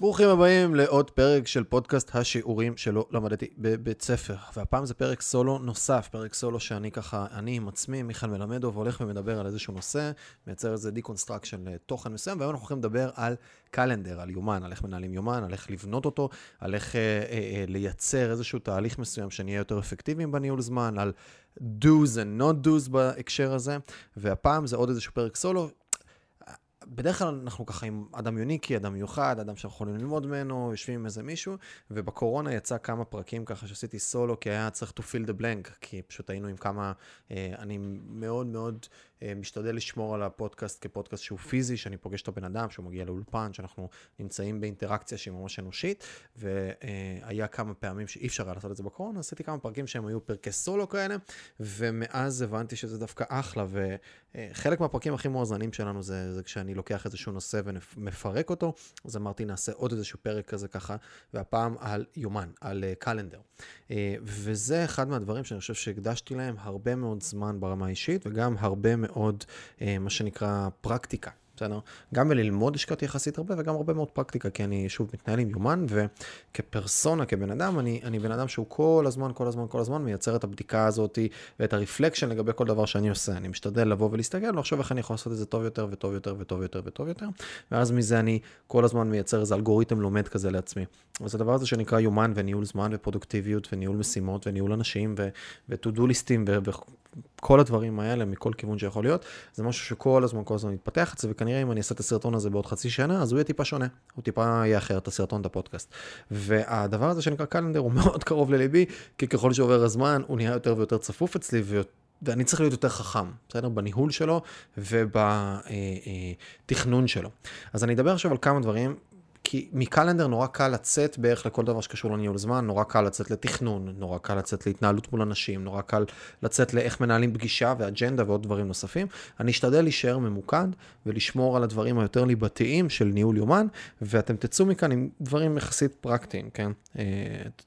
ברוכים הבאים לעוד פרק של פודקאסט השיעורים שלא למדתי בבית ספר. והפעם זה פרק סולו נוסף, פרק סולו שאני ככה, אני עם עצמי, מיכאל מלמדוב, הולך ומדבר על איזשהו נושא, מייצר איזה deconstruction לתוכן מסוים, והיום אנחנו הולכים לדבר על calendar, על יומן, על איך מנהלים יומן, על איך לבנות אותו, על איך אה, אה, אה, לייצר איזשהו תהליך מסוים שנהיה יותר אפקטיביים בניהול זמן, על do's and not do's בהקשר הזה, והפעם זה עוד איזשהו פרק סולו. בדרך כלל אנחנו ככה עם אדם יוניקי, אדם מיוחד, אדם שאנחנו יכולים ללמוד ממנו, יושבים עם איזה מישהו, ובקורונה יצא כמה פרקים ככה שעשיתי סולו, כי היה צריך to fill the blank, כי פשוט היינו עם כמה, אה, אני מאוד מאוד משתדל לשמור על הפודקאסט כפודקאסט שהוא פיזי, שאני פוגש את הבן אדם, שהוא מגיע לאולפן, שאנחנו נמצאים באינטראקציה שהיא ממש אנושית, והיה כמה פעמים שאי אפשר היה לעשות את זה בקורונה, עשיתי כמה פרקים שהם היו פרקי סולו כאלה, ומאז הבנתי שזה דווקא אחלה, וחלק מהפרקים הכי מואזנים שלנו זה, זה כשאני לוקח איזשהו נושא ומפרק אותו, אז אמרתי נעשה עוד איזשהו פרק כזה ככה, והפעם על יומן, על קלנדר. אה, וזה אחד מהדברים שאני חושב שהקדשתי להם הרבה מאוד זמן ברמה האישית, וגם הרבה מאוד, אה, מה שנקרא, פרקטיקה. בסדר? גם בללמוד השקעתי יחסית הרבה וגם הרבה מאוד פרקטיקה, כי אני שוב מתנהל עם יומן, וכפרסונה, כבן אדם, אני, אני בן אדם שהוא כל הזמן, כל הזמן, כל הזמן מייצר את הבדיקה הזאת ואת הרפלקשן לגבי כל דבר שאני עושה. אני משתדל לבוא ולהסתכל ולחשוב איך אני יכול לעשות את זה טוב יותר וטוב יותר וטוב יותר וטוב יותר, ואז מזה אני כל הזמן מייצר איזה אלגוריתם לומד כזה לעצמי. אז הדבר הזה שנקרא יומן וניהול זמן ופרודוקטיביות וניהול משימות וניהול אנשים ו-to-do ליסטים כל הדברים האלה מכל כיוון שיכול להיות, זה משהו שכל הזמן, כל הזמן מתפתח זה, וכנראה אם אני אעשה את הסרטון הזה בעוד חצי שנה, אז הוא יהיה טיפה שונה, הוא טיפה יהיה אחר, את הסרטון, את הפודקאסט. והדבר הזה שנקרא קלנדר הוא מאוד קרוב לליבי, כי ככל שעובר הזמן, הוא נהיה יותר ויותר צפוף אצלי, ו... ואני צריך להיות יותר חכם, בסדר? בניהול שלו ובתכנון שלו. אז אני אדבר עכשיו על כמה דברים כי מקלנדר נורא קל לצאת בערך לכל דבר שקשור לניהול זמן, נורא קל לצאת לתכנון, נורא קל לצאת להתנהלות מול אנשים, נורא קל לצאת לאיך מנהלים פגישה ואג'נדה ועוד דברים נוספים. אני אשתדל להישאר ממוקד ולשמור על הדברים היותר ליבתיים של ניהול יומן, ואתם תצאו מכאן עם דברים יחסית פרקטיים, כן? אה,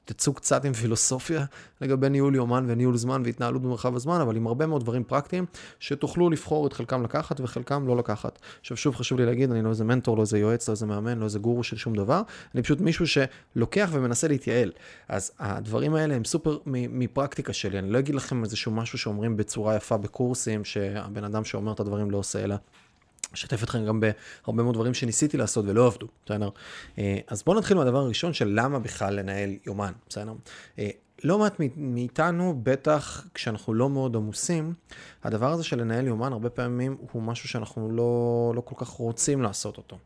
תצאו קצת עם פילוסופיה לגבי ניהול יומן וניהול זמן והתנהלות במרחב הזמן, אבל עם הרבה מאוד דברים פרקטיים, שתוכלו לבחור את חלקם לקחת וחלקם לא לקחת. עכשיו שוב חשוב לי להגיד, אני לא איזה מנטור, לא איזה יועץ, לא איזה מאמן, לא איזה גורו של שום דבר, אני פשוט מישהו שלוקח ומנסה להתייעל. אז הדברים האלה הם סופר מפרקטיקה שלי, אני לא אגיד לכם איזשהו משהו שאומרים בצורה יפה בקורסים, שהבן אדם שאומר את הדברים לא עושה, אלא... אשתף אתכם גם בהרבה מאוד דברים שניסיתי לעשות ולא עבדו, בסדר? אה, אז בואו נתחיל מהדבר הראשון של למה בכלל לנהל יומן, בסדר? לא מעט מאיתנו, בטח כשאנחנו לא מאוד עמוסים, הדבר הזה של לנהל יומן הרבה פעמים הוא משהו שאנחנו לא, לא כל כך רוצים לעשות אותו.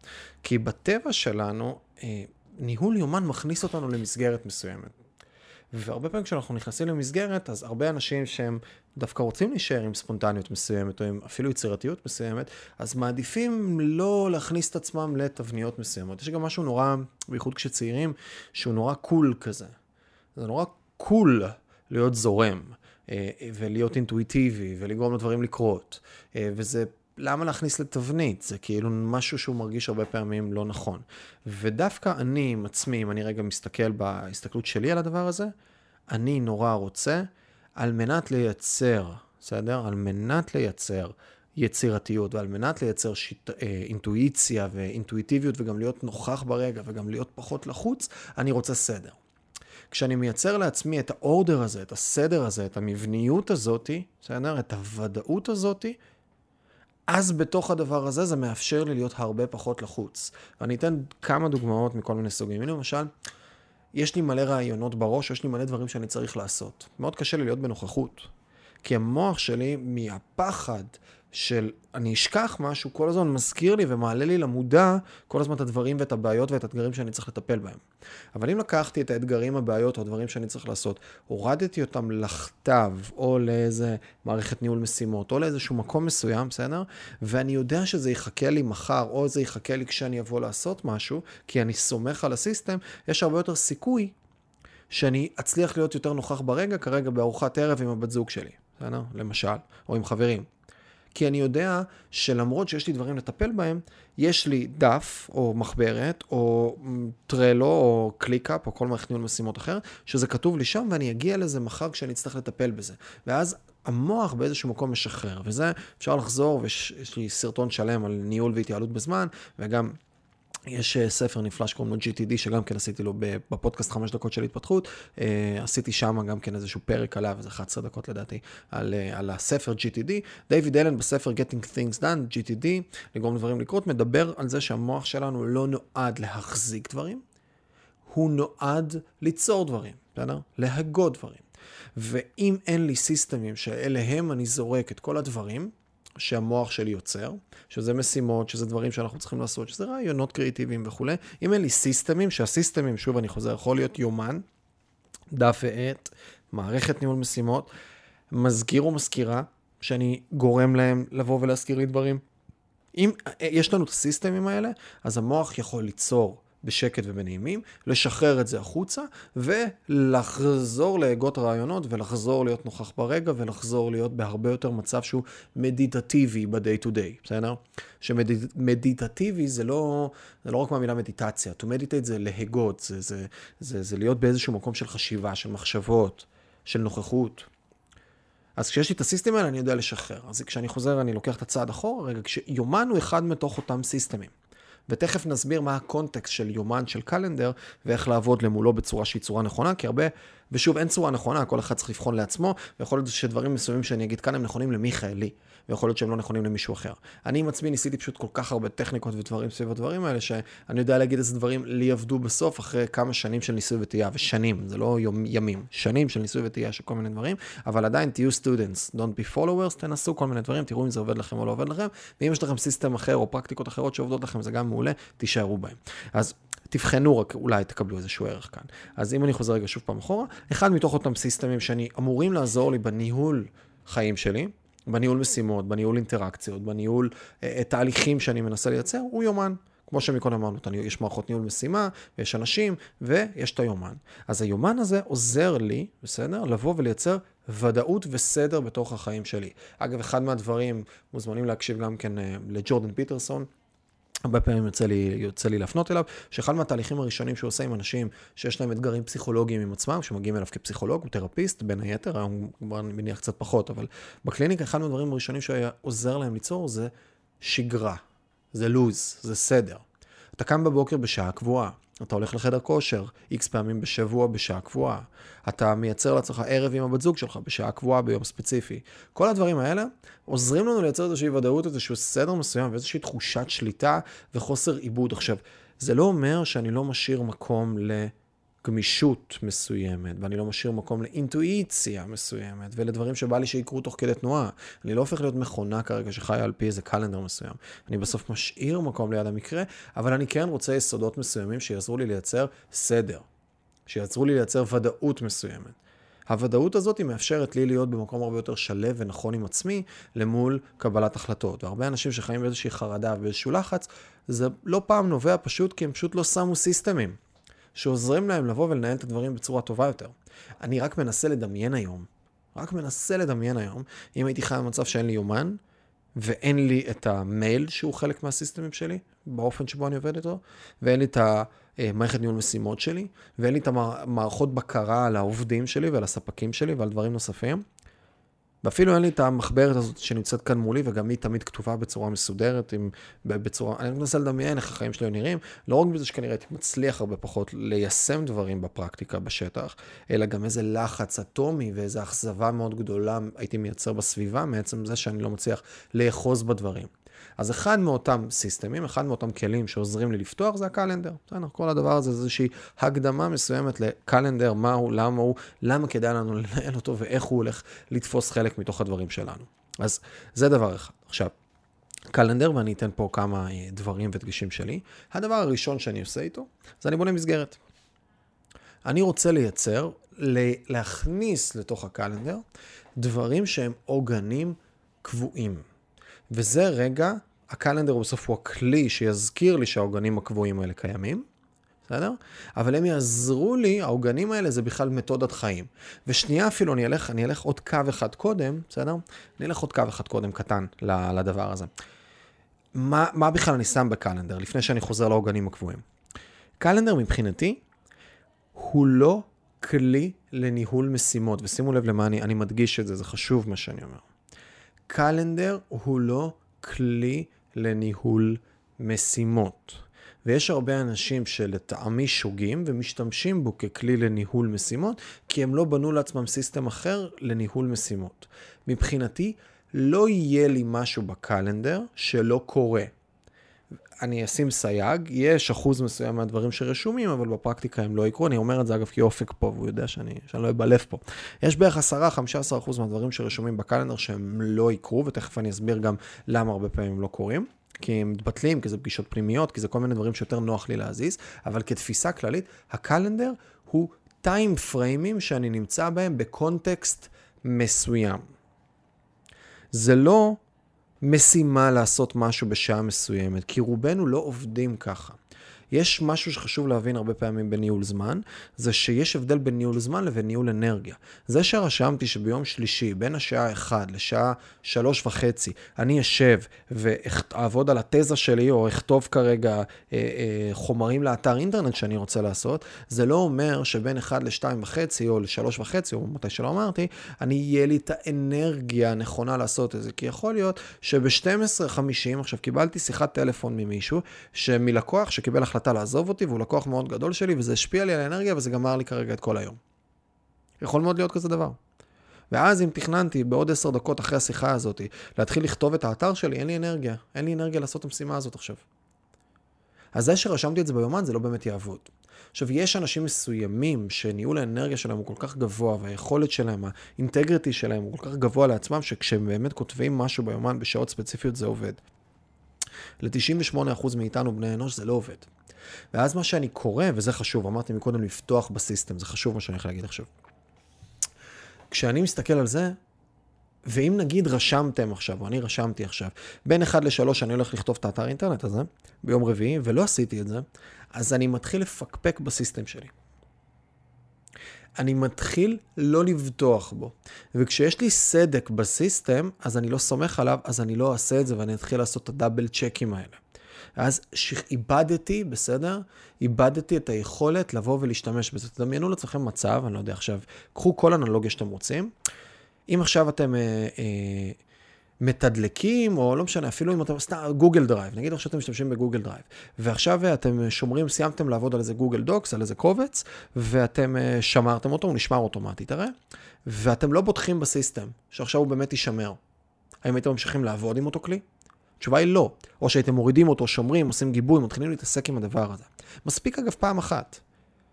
כי בטבע שלנו, אה, ניהול יומן מכניס אותנו למסגרת מסוימת. והרבה פעמים כשאנחנו נכנסים למסגרת, אז הרבה אנשים שהם דווקא רוצים להישאר עם ספונטניות מסוימת, או עם אפילו יצירתיות מסוימת, אז מעדיפים לא להכניס את עצמם לתבניות מסוימות. יש גם משהו נורא, בייחוד כשצעירים, שהוא נורא קול כזה. זה נורא קול להיות זורם, אה, ולהיות אינטואיטיבי, ולגרום לדברים לקרות. אה, וזה, למה להכניס לתבנית? זה כאילו משהו שהוא מרגיש הרבה פעמים לא נכון. ודווקא אני עם עצמי, אם אני רגע מסתכל בהסתכלות שלי על הדבר הזה, אני נורא רוצה, על מנת לייצר, בסדר? על מנת לייצר יצירתיות ועל מנת לייצר שיט, אה, אינטואיציה ואינטואיטיביות וגם להיות נוכח ברגע וגם להיות פחות לחוץ, אני רוצה סדר. כשאני מייצר לעצמי את האורדר הזה, את הסדר הזה, את המבניות הזאתי, בסדר? את הוודאות הזאתי, אז בתוך הדבר הזה זה מאפשר לי להיות הרבה פחות לחוץ. ואני אתן כמה דוגמאות מכל מיני סוגים. הנה למשל, יש לי מלא רעיונות בראש, יש לי מלא דברים שאני צריך לעשות. מאוד קשה לי להיות בנוכחות. כי המוח שלי, מהפחד של אני אשכח משהו, כל הזמן מזכיר לי ומעלה לי למודע כל הזמן את הדברים ואת הבעיות ואת האתגרים שאני צריך לטפל בהם. אבל אם לקחתי את האתגרים, הבעיות או הדברים שאני צריך לעשות, הורדתי אותם לכתב או לאיזה מערכת ניהול משימות או לאיזשהו מקום מסוים, בסדר? ואני יודע שזה יחכה לי מחר או זה יחכה לי כשאני אבוא לעשות משהו, כי אני סומך על הסיסטם, יש הרבה יותר סיכוי שאני אצליח להיות יותר נוכח ברגע, כרגע בארוחת ערב עם הבת זוג שלי, בסדר? למשל, או עם חברים. כי אני יודע שלמרות שיש לי דברים לטפל בהם, יש לי דף או מחברת או Trello או ClickUp או כל מערכת ניהול משימות אחר, שזה כתוב לי שם ואני אגיע לזה מחר כשאני אצטרך לטפל בזה. ואז המוח באיזשהו מקום משחרר, וזה אפשר לחזור, ויש לי סרטון שלם על ניהול והתייעלות בזמן, וגם יש אה, ספר נפלא שקוראים לו GTD, שגם כן עשיתי לו בפודקאסט חמש דקות של התפתחות. אה, עשיתי שם גם כן איזשהו פרק עליו, איזה 11 דקות לדעתי, על, אה, על הספר GTD. דיוויד אלן בספר Getting Things Done, GTD, לגרום דברים לקרות, מדבר על זה שהמוח שלנו לא נועד להחזיק דברים, הוא נועד ליצור דברים, בסדר? להגות דברים. ואם אין לי סיסטמים שאליהם אני זורק את כל הדברים, שהמוח שלי יוצר, שזה משימות, שזה דברים שאנחנו צריכים לעשות, שזה רעיונות קריאיטיביים וכולי. אם אין לי סיסטמים, שהסיסטמים, שוב אני חוזר, יכול להיות יומן, דף ועט, מערכת ניהול משימות, מזכיר או מזכירה, שאני גורם להם לבוא ולהזכיר לי דברים. אם יש לנו את הסיסטמים האלה, אז המוח יכול ליצור בשקט ובנעימים, לשחרר את זה החוצה, ולחזור להגות רעיונות, ולחזור להיות נוכח ברגע, ולחזור להיות בהרבה יותר מצב שהוא מדיטטיבי ב-day to day, בסדר? שמדיטטיבי זה לא, זה לא רק מהמילה מדיטציה, to meditate זה להגות, זה, זה, זה, זה להיות באיזשהו מקום של חשיבה, של מחשבות, של נוכחות. אז כשיש לי את הסיסטמים האלה, אני יודע לשחרר. אז כשאני חוזר, אני לוקח את הצעד אחורה, רגע, כשיומן הוא אחד מתוך אותם סיסטמים. ותכף נסביר מה הקונטקסט של יומן של קלנדר, ואיך לעבוד למולו בצורה שהיא צורה נכונה, כי הרבה, ושוב, אין צורה נכונה, כל אחד צריך לבחון לעצמו, ויכול להיות שדברים מסוימים שאני אגיד כאן הם נכונים למיכאל. ויכול להיות שהם לא נכונים למישהו אחר. אני עם עצמי ניסיתי פשוט כל כך הרבה טכניקות ודברים סביב הדברים האלה, שאני יודע להגיד איזה דברים לי עבדו בסוף אחרי כמה שנים של ניסוי וטעייה, ושנים, זה לא יום, ימים, שנים של ניסוי וטעייה של כל מיני דברים, אבל עדיין תהיו students, don't be followers, תנסו כל מיני דברים, תראו אם זה עובד לכם או לא עובד לכם, ואם יש לכם system אחר או פרקטיקות אחרות שעובדות לכם, זה גם מעולה, תישארו בהם. אז תבחנו רק, אולי תקבלו איזשהו ערך כאן. אז אם אני חוזר רגע שוב פעם אחורה, אחד מתוך אותם סיסטמים שאני אמורים לעזור לי בניהול חיים שלי, בניהול משימות, בניהול אינטראקציות, בניהול אה, תהליכים שאני מנסה לייצר, הוא יומן. כמו שמקודם אמרנו, יש מערכות ניהול משימה, ויש אנשים, ויש את היומן. אז היומן הזה עוזר לי, בסדר? לבוא ולייצר ודאות וסדר בתוך החיים שלי. אגב, אחד מהדברים, מוזמנים להקשיב גם כן אה, לג'ורדן פיטרסון, הרבה פעמים יוצא לי, יוצא לי להפנות אליו, שאחד מהתהליכים הראשונים שהוא עושה עם אנשים שיש להם אתגרים פסיכולוגיים עם עצמם, שמגיעים אליו כפסיכולוג, הוא תרפיסט, בין היתר, היום כבר מניח קצת פחות, אבל בקליניקה אחד מהדברים הראשונים שהיה עוזר להם ליצור זה שגרה, זה לוז, זה סדר. אתה קם בבוקר בשעה קבועה, אתה הולך לחדר כושר איקס פעמים בשבוע בשעה קבועה. אתה מייצר לעצמך ערב עם הבת זוג שלך בשעה קבועה ביום ספציפי. כל הדברים האלה עוזרים לנו לייצר איזושהי ודאות, איזשהו סדר מסוים ואיזושהי תחושת שליטה וחוסר עיבוד. עכשיו, זה לא אומר שאני לא משאיר מקום ל... גמישות מסוימת, ואני לא משאיר מקום לאינטואיציה מסוימת, ולדברים שבא לי שיקרו תוך כדי תנועה. אני לא הופך להיות מכונה כרגע שחיה על פי איזה קלנדר מסוים. אני בסוף משאיר מקום ליד המקרה, אבל אני כן רוצה יסודות מסוימים שיעזרו לי לייצר סדר, שיעזרו לי לייצר ודאות מסוימת. הוודאות הזאת היא מאפשרת לי להיות במקום הרבה יותר שלב ונכון עם עצמי למול קבלת החלטות. והרבה אנשים שחיים באיזושהי חרדה ובאיזשהו לחץ, זה לא פעם נובע פשוט כי הם פשוט לא שמו סיסטמים. שעוזרים להם לבוא ולנהל את הדברים בצורה טובה יותר. אני רק מנסה לדמיין היום, רק מנסה לדמיין היום, אם הייתי חי במצב שאין לי יומן, ואין לי את המייל שהוא חלק מהסיסטמים שלי, באופן שבו אני עובד איתו, ואין לי את המערכת ניהול משימות שלי, ואין לי את המערכות בקרה על העובדים שלי ועל הספקים שלי ועל דברים נוספים, ואפילו אין לי את המחברת הזאת שנמצאת כאן מולי, וגם היא תמיד כתובה בצורה מסודרת, עם, בצורה, אני מנסה לדמיין איך החיים שלי נראים, לא רק בזה שכנראה הייתי מצליח הרבה פחות ליישם דברים בפרקטיקה בשטח, אלא גם איזה לחץ אטומי ואיזו אכזבה מאוד גדולה הייתי מייצר בסביבה, מעצם זה שאני לא מצליח לאחוז בדברים. אז אחד מאותם סיסטמים, אחד מאותם כלים שעוזרים לי לפתוח זה הקלנדר. בסדר, כל הדבר הזה זה איזושהי הקדמה מסוימת לקלנדר, מה הוא, למה הוא, למה כדאי לנו לנהל אותו ואיך הוא הולך לתפוס חלק מתוך הדברים שלנו. אז זה דבר אחד. עכשיו, קלנדר, ואני אתן פה כמה אה, דברים ודגשים שלי. הדבר הראשון שאני עושה איתו, זה אני בונה מסגרת. אני רוצה לייצר, להכניס לתוך הקלנדר דברים שהם עוגנים קבועים. וזה רגע, הקלנדר בסוף הוא הכלי שיזכיר לי שהעוגנים הקבועים האלה קיימים, בסדר? אבל הם יעזרו לי, העוגנים האלה זה בכלל מתודת חיים. ושנייה אפילו, אני אלך, אני אלך עוד קו אחד קודם, בסדר? אני אלך עוד קו אחד קודם קטן לדבר הזה. מה, מה בכלל אני שם בקלנדר, לפני שאני חוזר לעוגנים הקבועים? קלנדר מבחינתי הוא לא כלי לניהול משימות, ושימו לב למה אני, אני מדגיש את זה, זה חשוב מה שאני אומר. קלנדר הוא לא כלי לניהול משימות. ויש הרבה אנשים שלטעמי שוגים ומשתמשים בו ככלי לניהול משימות, כי הם לא בנו לעצמם סיסטם אחר לניהול משימות. מבחינתי, לא יהיה לי משהו בקלנדר שלא קורה. אני אשים סייג, יש אחוז מסוים מהדברים שרשומים, אבל בפרקטיקה הם לא יקרו. אני אומר את זה אגב כי אופק פה, והוא יודע שאני, שאני לא אבלף פה. יש בערך 10-15 אחוז מהדברים שרשומים בקלנדר שהם לא יקרו, ותכף אני אסביר גם למה הרבה פעמים הם לא קורים. כי הם מתבטלים, כי זה פגישות פנימיות, כי זה כל מיני דברים שיותר נוח לי להזיז, אבל כתפיסה כללית, הקלנדר הוא טיים פריימים שאני נמצא בהם בקונטקסט מסוים. זה לא משימה לעשות משהו בשעה מסוימת, כי רובנו לא עובדים ככה. יש משהו שחשוב להבין הרבה פעמים בניהול זמן, זה שיש הבדל בין ניהול זמן לבין ניהול אנרגיה. זה שרשמתי שביום שלישי, בין השעה 1 לשעה 3 וחצי, אני אשב ואעבוד על התזה שלי, או אכתוב כרגע אה, אה, חומרים לאתר אינטרנט שאני רוצה לעשות, זה לא אומר שבין 1 ל-2 וחצי, או ל-3 וחצי, או מתי שלא אמרתי, אני, יהיה לי את האנרגיה הנכונה לעשות את זה. כי יכול להיות שב-12.50, עכשיו קיבלתי שיחת טלפון ממישהו, שמלקוח שקיבל החלטה החלטה לעזוב אותי, והוא לקוח מאוד גדול שלי, וזה השפיע לי על האנרגיה, וזה גמר לי כרגע את כל היום. יכול מאוד להיות כזה דבר. ואז אם תכננתי בעוד עשר דקות אחרי השיחה הזאת, להתחיל לכתוב את האתר שלי, אין לי אנרגיה. אין לי אנרגיה לעשות את המשימה הזאת עכשיו. אז זה שרשמתי את זה ביומן, זה לא באמת יעבוד. עכשיו, יש אנשים מסוימים שניהול האנרגיה שלהם הוא כל כך גבוה, והיכולת שלהם, האינטגריטי שלהם הוא כל כך גבוה לעצמם, שכשהם באמת כותבים משהו ביומן בשעות ספציפיות זה עובד. ל-98% מאיתנו, בני אנוש, זה לא עובד. ואז מה שאני קורא, וזה חשוב, אמרתי מקודם לפתוח בסיסטם, זה חשוב מה שאני הולך להגיד עכשיו. כשאני מסתכל על זה, ואם נגיד רשמתם עכשיו, או אני רשמתי עכשיו, בין 1 ל-3 אני הולך לכתוב את האתר אינטרנט הזה, ביום רביעי, ולא עשיתי את זה, אז אני מתחיל לפקפק בסיסטם שלי. אני מתחיל לא לבטוח בו. וכשיש לי סדק בסיסטם, אז אני לא סומך עליו, אז אני לא אעשה את זה ואני אתחיל לעשות את הדאבל צ'קים האלה. אז איבדתי, בסדר? איבדתי את היכולת לבוא ולהשתמש בזה. תדמיינו לעצמכם מצב, אני לא יודע עכשיו, קחו כל אנלוגיה שאתם רוצים. אם עכשיו אתם אה, אה, מתדלקים, או לא משנה, אפילו אם אתם, סתם, Google Drive, נגיד עכשיו אתם משתמשים ב Google Drive, ועכשיו אתם שומרים, סיימתם לעבוד על איזה Google Docs, על איזה קובץ, ואתם אה, שמרתם אותו, הוא נשמר אוטומטית הרי, ואתם לא בוטחים ב system, שעכשיו הוא באמת יישמר. האם הייתם ממשיכים לעבוד עם אותו כלי? התשובה היא לא. או שהייתם מורידים אותו, שומרים, עושים גיבוי, מתחילים להתעסק עם הדבר הזה. מספיק אגב פעם אחת,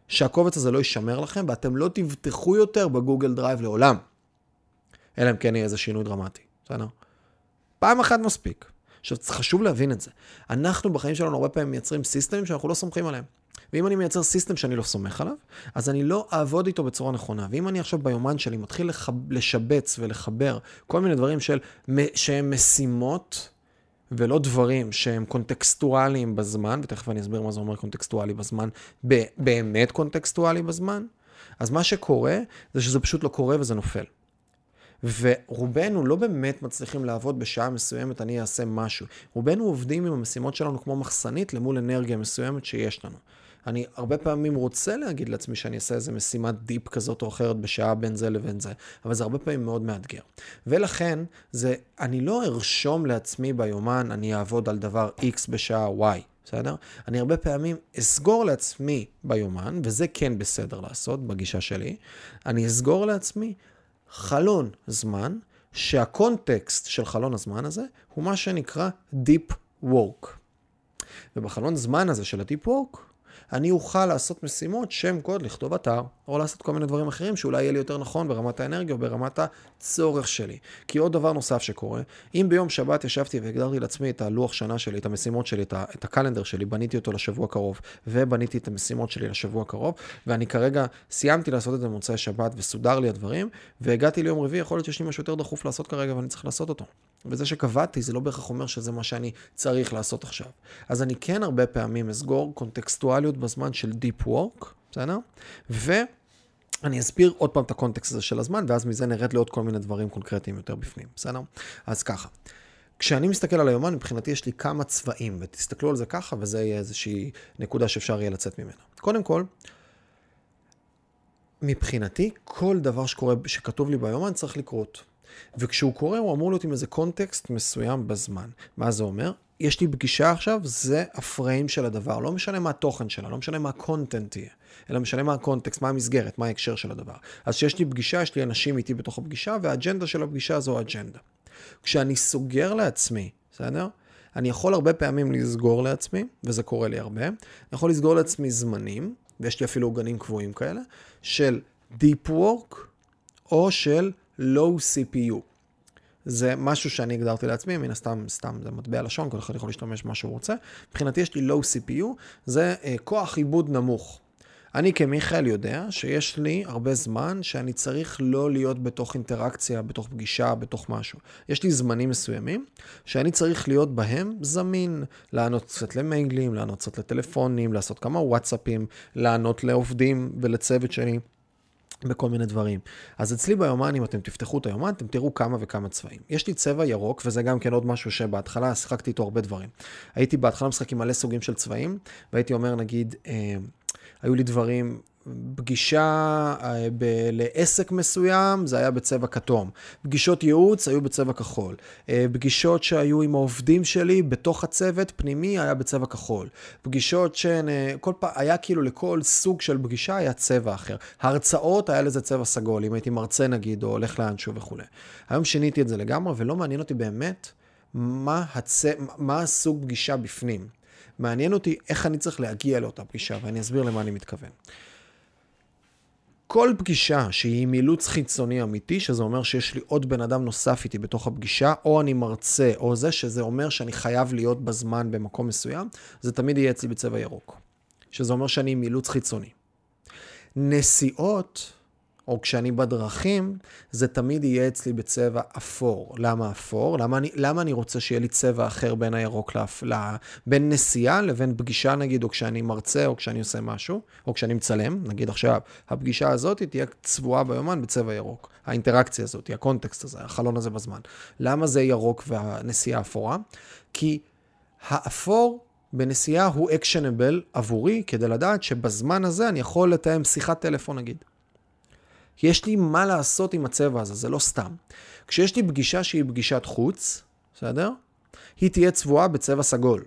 שהקובץ הזה לא יישמר לכם, ואתם לא תבטחו יותר ב Google Drive לעולם. אלא אם כן יהיה איזה שינוי דרמטי, בסדר? פעם אחת מספיק. עכשיו, חשוב להבין את זה. אנחנו בחיים שלנו הרבה פעמים מייצרים סיסטמים שאנחנו לא סומכים עליהם. ואם אני מייצר סיסטם שאני לא סומך עליו, אז אני לא אעבוד איתו בצורה נכונה. ואם אני עכשיו ביומן שלי מתחיל לחב... לשבץ ולחבר כל מיני דברים של... שהם משימות, ולא דברים שהם קונטקסטואליים בזמן, ותכף אני אסביר מה זה אומר קונטקסטואלי בזמן, באמת קונטקסטואלי בזמן, אז מה שקורה זה שזה פשוט לא קורה וזה נופל. ורובנו לא באמת מצליחים לעבוד בשעה מסוימת, אני אעשה משהו. רובנו עובדים עם המשימות שלנו כמו מחסנית למול אנרגיה מסוימת שיש לנו. אני הרבה פעמים רוצה להגיד לעצמי שאני אעשה איזה משימת דיפ כזאת או אחרת בשעה בין זה לבין זה, אבל זה הרבה פעמים מאוד מאתגר. ולכן, זה, אני לא ארשום לעצמי ביומן, אני אעבוד על דבר X בשעה Y. בסדר? אני הרבה פעמים אסגור לעצמי ביומן, וזה כן בסדר לעשות בגישה שלי, אני אסגור לעצמי חלון זמן, שהקונטקסט של חלון הזמן הזה הוא מה שנקרא Deep Work. ובחלון זמן הזה של ה-Deep Work, אני אוכל לעשות משימות שם קוד, לכתוב אתר, או לעשות כל מיני דברים אחרים שאולי יהיה לי יותר נכון ברמת האנרגיה או ברמת הצורך שלי. כי עוד דבר נוסף שקורה, אם ביום שבת ישבתי והגדרתי לעצמי את הלוח שנה שלי, את המשימות שלי, את, הקלנדר שלי, בניתי אותו לשבוע קרוב, ובניתי את המשימות שלי לשבוע קרוב, ואני כרגע סיימתי לעשות את זה במוצאי שבת וסודר לי הדברים, והגעתי ליום רביעי, יכול להיות שיש לי משהו יותר דחוף לעשות כרגע ואני צריך לעשות אותו. וזה שקבעתי זה לא בהכרח אומר שזה מה שאני צריך לעשות עכשיו. אז אני כן הרבה פעמים אסגור קונטקסטואליות בזמן של Deep Work, בסדר? ואני אסביר עוד פעם את הקונטקסט הזה של הזמן, ואז מזה נרד לעוד כל מיני דברים קונקרטיים יותר בפנים, בסדר? אז ככה. כשאני מסתכל על היומן, מבחינתי יש לי כמה צבעים, ותסתכלו על זה ככה, וזה יהיה איזושהי נקודה שאפשר יהיה לצאת ממנה. קודם כל, מבחינתי, כל דבר שקורה, שכתוב לי ביומן צריך לקרות. וכשהוא קורה, הוא אמור להיות עם איזה context מסוים בזמן. מה זה אומר? יש לי פגישה עכשיו, זה ה frame של הדבר. לא משנה מה התוכן שלה, לא משנה מה ה content יהיה, אלא משנה מה ה context, מה המסגרת, מה ההקשר של הדבר. אז כשיש לי פגישה, יש לי אנשים איתי בתוך הפגישה, והאג'נדה של הפגישה זו האג'נדה. כשאני סוגר לעצמי, בסדר? אני יכול הרבה פעמים לסגור לעצמי, וזה קורה לי הרבה, אני יכול לסגור לעצמי זמנים, ויש לי אפילו עוגנים קבועים כאלה, של Deep Work או של Low CPU. זה משהו שאני הגדרתי לעצמי, מן הסתם, סתם, זה מטבע לשון, כל אחד יכול להשתמש במה שהוא רוצה. מבחינתי יש לי Low CPU, זה uh, כוח עיבוד נמוך. אני כמיכאל יודע שיש לי הרבה זמן שאני צריך לא להיות בתוך אינטראקציה, בתוך פגישה, בתוך משהו. יש לי זמנים מסוימים שאני צריך להיות בהם זמין, לענות קצת למיילים, לענות קצת לטלפונים, לעשות כמה וואטסאפים, לענות לעובדים ולצוות שלי. בכל מיני דברים. אז אצלי ביומן, אם אתם תפתחו את היומן, אתם תראו כמה וכמה צבעים. יש לי צבע ירוק, וזה גם כן עוד משהו שבהתחלה שיחקתי איתו הרבה דברים. הייתי בהתחלה משחק עם מלא סוגים של צבעים, והייתי אומר, נגיד, אה, היו לי דברים, פגישה אה, ב- לעסק מסוים, זה היה בצבע כתום. פגישות ייעוץ היו בצבע כחול. אה, פגישות שהיו עם העובדים שלי בתוך הצוות פנימי היה בצבע כחול. פגישות שהן, אה, כל פעם, היה כאילו לכל סוג של פגישה היה צבע אחר. הרצאות היה לזה צבע סגול, אם הייתי מרצה נגיד, או הולך לאנשהו וכולי. היום שיניתי את זה לגמרי, ולא מעניין אותי באמת מה, הצ... מה הסוג פגישה בפנים. מעניין אותי איך אני צריך להגיע לאותה פגישה, ואני אסביר למה אני מתכוון. כל פגישה שהיא עם אילוץ חיצוני אמיתי, שזה אומר שיש לי עוד בן אדם נוסף איתי בתוך הפגישה, או אני מרצה, או זה, שזה אומר שאני חייב להיות בזמן במקום מסוים, זה תמיד יהיה אצלי בצבע ירוק. שזה אומר שאני עם אילוץ חיצוני. נסיעות או כשאני בדרכים, זה תמיד יהיה אצלי בצבע אפור. למה אפור? למה אני, למה אני רוצה שיהיה לי צבע אחר בין הירוק, לאפ, לה, בין נסיעה לבין פגישה נגיד, או כשאני מרצה, או כשאני עושה משהו, או כשאני מצלם, נגיד עכשיו, הפגישה הזאת תהיה צבועה ביומן בצבע ירוק. האינטראקציה הזאת, הקונטקסט הזה, החלון הזה בזמן. למה זה ירוק והנסיעה אפורה? כי האפור בנסיעה הוא אקשנבל עבורי, כדי לדעת שבזמן הזה אני יכול לתאם שיחת טלפון נגיד. כי יש לי מה לעשות עם הצבע הזה, זה לא סתם. כשיש לי פגישה שהיא פגישת חוץ, בסדר? היא תהיה צבועה בצבע סגול.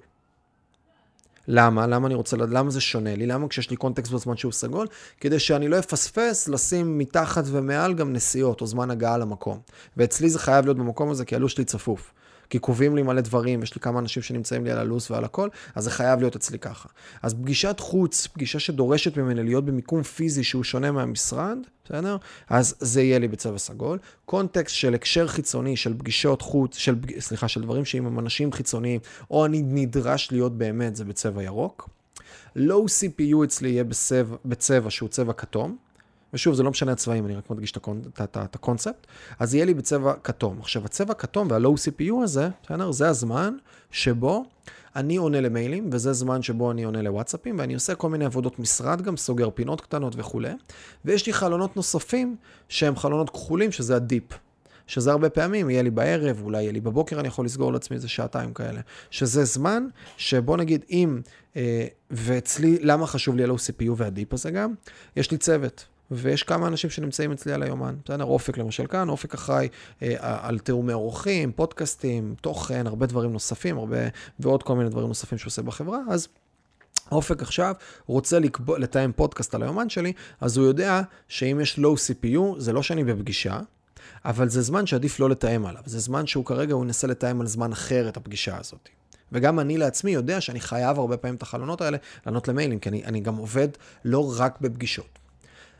למה? למה אני רוצה? למה זה שונה לי? למה כשיש לי קונטקסט בזמן שהוא סגול? כדי שאני לא אפספס לשים מתחת ומעל גם נסיעות או זמן הגעה למקום. ואצלי זה חייב להיות במקום הזה כי הלו"ז שלי צפוף. כי קובעים לי מלא דברים, יש לי כמה אנשים שנמצאים לי על הלו"ז ועל הכל, אז זה חייב להיות אצלי ככה. אז פגישת חוץ, פגישה שדורשת ממני להיות במיקום פיזי שהוא שונה מהמשרד, בסדר? אז זה יהיה לי בצבע סגול. קונטקסט של הקשר חיצוני, של פגישות חוץ, של, סליחה, של דברים שעם אנשים חיצוניים, או אני נדרש להיות באמת, זה בצבע ירוק. Low CPU אצלי יהיה בצבע, בצבע שהוא צבע כתום. ושוב, זה לא משנה הצבעים, אני רק מדגיש את הקונספט, אז יהיה לי בצבע כתום. עכשיו, הצבע כתום וה-Low CPU הזה, בסדר? זה הזמן שבו אני עונה למיילים, וזה זמן שבו אני עונה לוואטסאפים, ואני עושה כל מיני עבודות משרד גם, סוגר פינות קטנות וכולי. ויש לי חלונות נוספים שהם חלונות כחולים, שזה הדיפ. שזה הרבה פעמים יהיה לי בערב, אולי יהיה לי בבוקר, אני יכול לסגור לעצמי איזה שעתיים כאלה. שזה זמן שבוא נגיד אם, אה, ואצלי, למה חשוב לי ה-Low CPU והדיפ הזה גם? יש לי צוות. ויש כמה אנשים שנמצאים אצלי על היומן. בסדר? אופק למשל כאן, אופק אחראי אה, על תיאומי אורחים, פודקאסטים, תוכן, הרבה דברים נוספים, הרבה, ועוד כל מיני דברים נוספים שעושה בחברה, אז... אופק עכשיו רוצה לקבוע, לתאם פודקאסט על היומן שלי, אז הוא יודע שאם יש low CPU, זה לא שאני בפגישה, אבל זה זמן שעדיף לא לתאם עליו. זה זמן שהוא כרגע, הוא ינסה לתאם על זמן אחר את הפגישה הזאת. וגם אני לעצמי יודע שאני חייב הרבה פעמים את החלונות האלה לענות למיילים, כי אני, אני גם עובד לא רק בפגישות.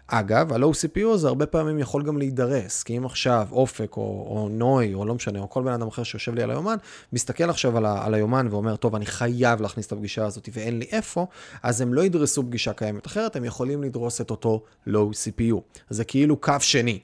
אגב, ה-Low CPU הזה הרבה פעמים יכול גם להידרס, כי אם עכשיו אופק או, או נוי, או לא משנה, או כל בן אדם אחר שיושב לי על היומן, מסתכל עכשיו על, ה, על היומן ואומר, טוב, אני חייב להכניס את הפגישה הזאת ואין לי איפה, אז הם לא ידרסו פגישה קיימת אחרת, הם יכולים לדרוס את אותו Low CPU. זה כאילו קו שני.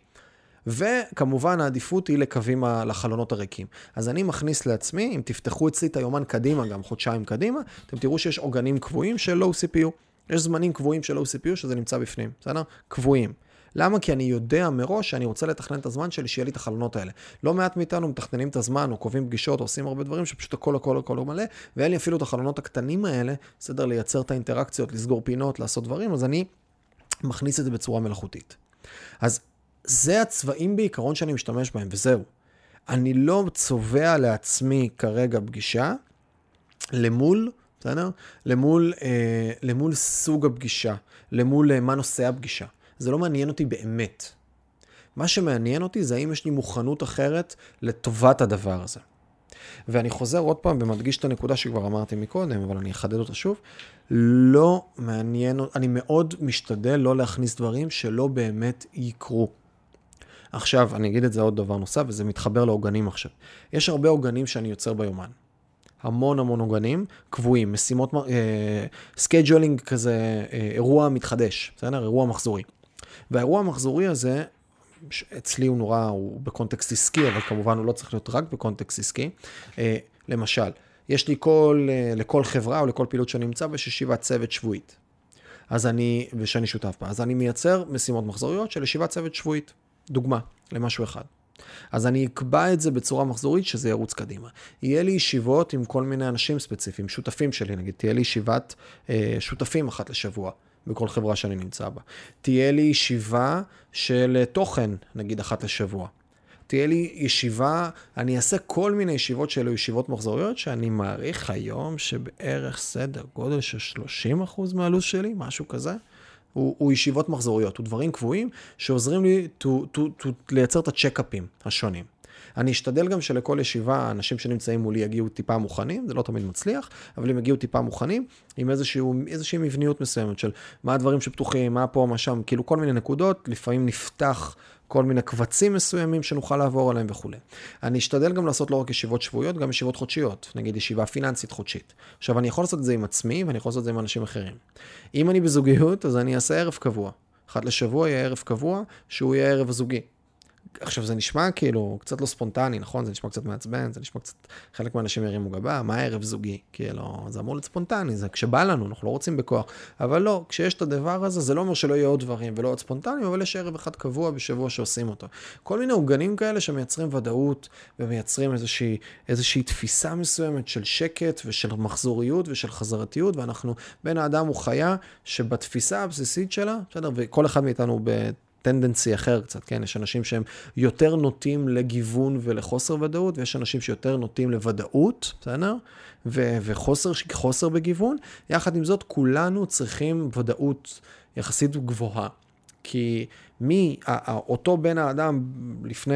וכמובן העדיפות היא לקווים לחלונות הריקים. אז אני מכניס לעצמי, אם תפתחו אצלי את היומן קדימה, גם חודשיים קדימה, אתם תראו שיש עוגנים קבועים של Low CPU. יש זמנים קבועים של OCPU שזה נמצא בפנים, בסדר? קבועים. למה? כי אני יודע מראש שאני רוצה לתכנן את הזמן שלי, שיהיה לי את החלונות האלה. לא מעט מאיתנו מתכננים את הזמן, או קובעים פגישות, או עושים הרבה דברים שפשוט הכל הכל הכל הוא מלא, ואין לי אפילו את החלונות הקטנים האלה, בסדר, לייצר את האינטראקציות, לסגור פינות, לעשות דברים, אז אני מכניס את זה בצורה מלאכותית. אז זה הצבעים בעיקרון שאני משתמש בהם, וזהו. אני לא צובע לעצמי כרגע פגישה למול, בסדר? למול, אה, למול סוג הפגישה, למול אה, מה נושא הפגישה. זה לא מעניין אותי באמת. מה שמעניין אותי זה האם יש לי מוכנות אחרת לטובת הדבר הזה. ואני חוזר עוד פעם ומדגיש את הנקודה שכבר אמרתי מקודם, אבל אני אחדד אותה שוב. לא מעניין, אני מאוד משתדל לא להכניס דברים שלא באמת יקרו. עכשיו, אני אגיד את זה עוד דבר נוסף, וזה מתחבר לעוגנים עכשיו. יש הרבה עוגנים שאני יוצר ביומן. המון המון עוגנים קבועים, משימות, scheduling uh, כזה, uh, אירוע מתחדש, בסדר? אירוע מחזורי. והאירוע המחזורי הזה, אצלי הוא נורא, הוא ב context עסקי, אבל כמובן הוא לא צריך להיות רק ב context עסקי. Uh, למשל, יש לי כל, uh, לכל חברה או לכל פעילות שאני נמצא יש ישיבת צוות שבועית. אז אני, ושאני שותף בה, אז אני מייצר משימות מחזוריות של ישיבת צוות שבועית. דוגמה למשהו אחד. אז אני אקבע את זה בצורה מחזורית שזה ירוץ קדימה. יהיה לי ישיבות עם כל מיני אנשים ספציפיים, שותפים שלי נגיד, תהיה לי ישיבת אה, שותפים אחת לשבוע. בכל חברה שאני נמצא בה. תהיה לי ישיבה של תוכן, נגיד אחת לשבוע. תהיה לי ישיבה, אני אעשה כל מיני ישיבות שאלו ישיבות מחזוריות, שאני מעריך היום שבערך סדר גודל של 30% מהלו"ז שלי, משהו כזה. הוא, הוא ישיבות מחזוריות, הוא דברים קבועים שעוזרים לי to, to, to, לייצר את הצ'קאפים השונים. אני אשתדל גם שלכל ישיבה, האנשים שנמצאים מולי יגיעו טיפה מוכנים, זה לא תמיד מצליח, אבל הם יגיעו טיפה מוכנים, עם איזשהו, איזושהי מבניות מסוימת של מה הדברים שפתוחים, מה פה, מה שם, כאילו כל מיני נקודות, לפעמים נפתח כל מיני קבצים מסוימים שנוכל לעבור עליהם וכולי. אני אשתדל גם לעשות לא רק ישיבות שבועיות, גם ישיבות חודשיות, נגיד ישיבה פיננסית חודשית. עכשיו, אני יכול לעשות את זה עם עצמי ואני יכול לעשות את זה עם אנשים אחרים. אם אני בזוגיות, אז אני אעשה ערב קבוע. אחת לשבוע יהיה ערב קבוע, שהוא יהיה ערב זוגי. עכשיו זה נשמע כאילו קצת לא ספונטני, נכון? זה נשמע קצת מעצבן, זה נשמע קצת, חלק מהאנשים ירימו גבה, מה ערב זוגי? כאילו, זה אמור להיות ספונטני, זה כשבא לנו, אנחנו לא רוצים בכוח. אבל לא, כשיש את הדבר הזה, זה לא אומר שלא יהיו עוד דברים ולא עוד ספונטניים, אבל יש ערב אחד קבוע בשבוע שעושים אותו. כל מיני עוגנים כאלה שמייצרים ודאות ומייצרים איזושהי, איזושהי תפיסה מסוימת של שקט ושל מחזוריות ושל חזרתיות, ואנחנו, בן האדם הוא חיה שבתפיסה הבסיסית שלה, בסדר, וכל אחד מאיתנו ב... טנדנסי אחר קצת, כן? יש אנשים שהם יותר נוטים לגיוון ולחוסר ודאות, ויש אנשים שיותר נוטים לוודאות, בסדר? ו- וחוסר חוסר בגיוון. יחד עם זאת, כולנו צריכים ודאות יחסית גבוהה. כי מי, אותו בן האדם לפני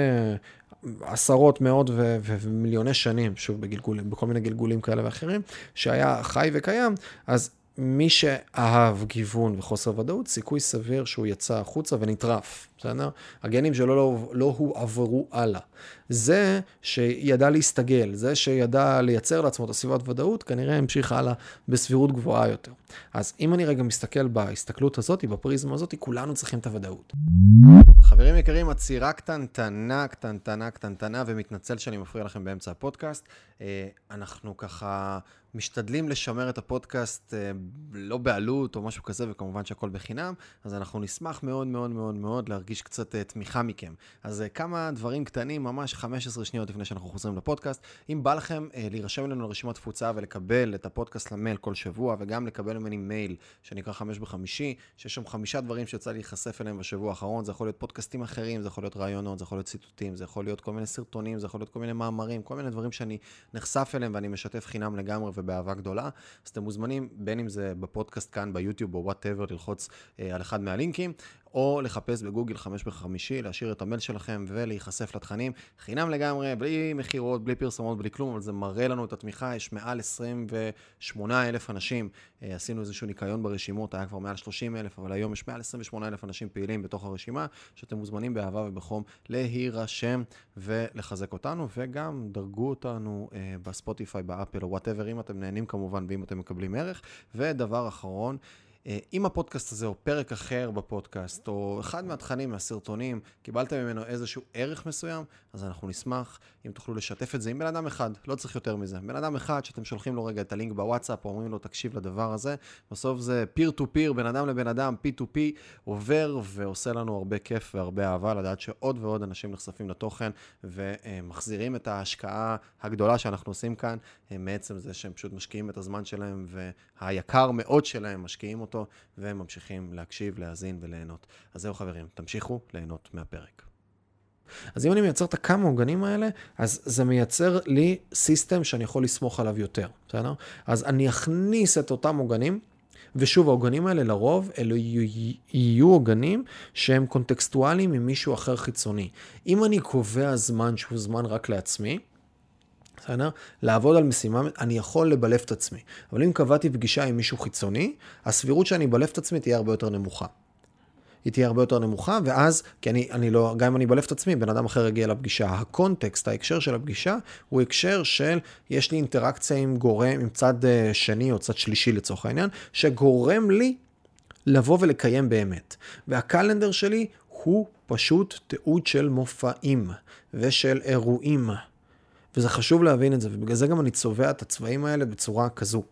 עשרות, מאות ו- ו- ומיליוני שנים, שוב, בגלגולים, בכל מיני גלגולים כאלה ואחרים, שהיה חי וקיים, אז מי שאהב גיוון וחוסר ודאות, סיכוי סביר שהוא יצא החוצה ונטרף, בסדר? הגנים שלו לא, לא הועברו הלאה. זה שידע להסתגל, זה שידע לייצר לעצמו את הסביבת ודאות, כנראה המשיך הלאה בסבירות גבוהה יותר. אז אם אני רגע מסתכל בהסתכלות הזאת, בפריזמה הזאת, כולנו צריכים את הוודאות. חברים יקרים, עצירה קטנטנה, קטנטנה, קטנטנה, ומתנצל שאני מפריע לכם באמצע הפודקאסט. אה, אנחנו ככה משתדלים לשמר את הפודקאסט אה, לא בעלות או משהו כזה, וכמובן שהכל בחינם, אז אנחנו נשמח מאוד מאוד מאוד מאוד להרגיש קצת אה, תמיכה מכם. אז כמה דברים קטנים, ממש 15 שניות לפני שאנחנו חוזרים לפודקאסט. אם בא לכם להירשם אלינו לרשימת תפוצה ולקבל את הפודקאסט למייל כל שבוע, וגם לקבל ממני מייל שנקרא חמש בחמישי, שיש שם חמישה דברים שיוצא לי להיחשף אליהם בשבוע האחרון, זה יכול להיות פודקאסטים אחרים, זה יכול להיות רעיונות, זה יכול להיות ציטוטים, זה יכול להיות כל מיני סרטונים, זה יכול להיות כל מיני מאמרים, כל מיני דברים שאני נחשף אליהם ואני משתף חינם לגמרי ובאהבה גדולה. אז אתם מוזמנים, בין אם זה בפודקאסט כאן, ביוטיוב או whatever, ללחוץ אה, על אחד מהלינקים, או לחפש בגוגל חמש בחמישי, להשאיר את המייל שלכם ולהיחשף לתכנים חינם לגמרי, בלי מכירות, בלי פרסומות, בלי כלום, אבל זה מראה לנו את התמיכה, יש מעל 28 אלף אנשים, אה, עשינו איזשהו ניקיון ברשימות, היה כבר מעל 30 אלף, אבל היום יש מעל 28 אלף אנשים פעילים בתוך הרשימה, שאתם מוזמנים באהבה ובחום להירשם ולחזק אותנו, וגם דרגו אותנו אה, בספוטיפיי, באפל או whatever, אם אתם נהנים כמובן ואם אתם מקבלים ערך. ודבר אחרון, אם הפודקאסט הזה או פרק אחר בפודקאסט, או אחד מהתכנים, מהסרטונים, קיבלתם ממנו איזשהו ערך מסוים, אז אנחנו נשמח אם תוכלו לשתף את זה עם בן אדם אחד, לא צריך יותר מזה. בן אדם אחד שאתם שולחים לו רגע את הלינק בוואטסאפ, או אומרים לו, תקשיב לדבר הזה, בסוף זה peer to peer, בן אדם לבן אדם, P2P, עובר ועושה לנו הרבה כיף והרבה אהבה לדעת שעוד ועוד אנשים נחשפים לתוכן ומחזירים את ההשקעה הגדולה שאנחנו עושים כאן, אה, מעצם זה שהם פשוט משקיעים את הזמן שלהם והיקר מאוד שלהם, משקיעים אותו אותו, והם ממשיכים להקשיב, להאזין וליהנות. אז זהו חברים, תמשיכו ליהנות מהפרק. אז אם אני מייצר את הכמה עוגנים האלה, אז זה מייצר לי system שאני יכול לסמוך עליו יותר, בסדר? אז אני אכניס את אותם עוגנים. ושוב, העוגנים האלה לרוב, אלו יהיו עוגנים שהם קונטקסטואליים ממישהו אחר חיצוני. אם אני קובע זמן שהוא זמן רק לעצמי, בסדר? לעבוד על משימה, אני יכול לבלף את עצמי. אבל אם קבעתי פגישה עם מישהו חיצוני, הסבירות שאני אבלף את עצמי תהיה הרבה יותר נמוכה. היא תהיה הרבה יותר נמוכה, ואז, כי אני, אני לא, גם אם אני אבלף את עצמי, בן אדם אחר יגיע לפגישה. הקונטקסט, ההקשר של הפגישה, הוא הקשר של, יש לי אינטראקציה עם גורם, עם צד אה, שני או צד שלישי לצורך העניין, שגורם לי לבוא ולקיים באמת. והקלנדר שלי הוא פשוט תיעוד של מופעים ושל אירועים. וזה חשוב להבין את זה, ובגלל זה גם אני צובע את הצבעים האלה בצורה כזו.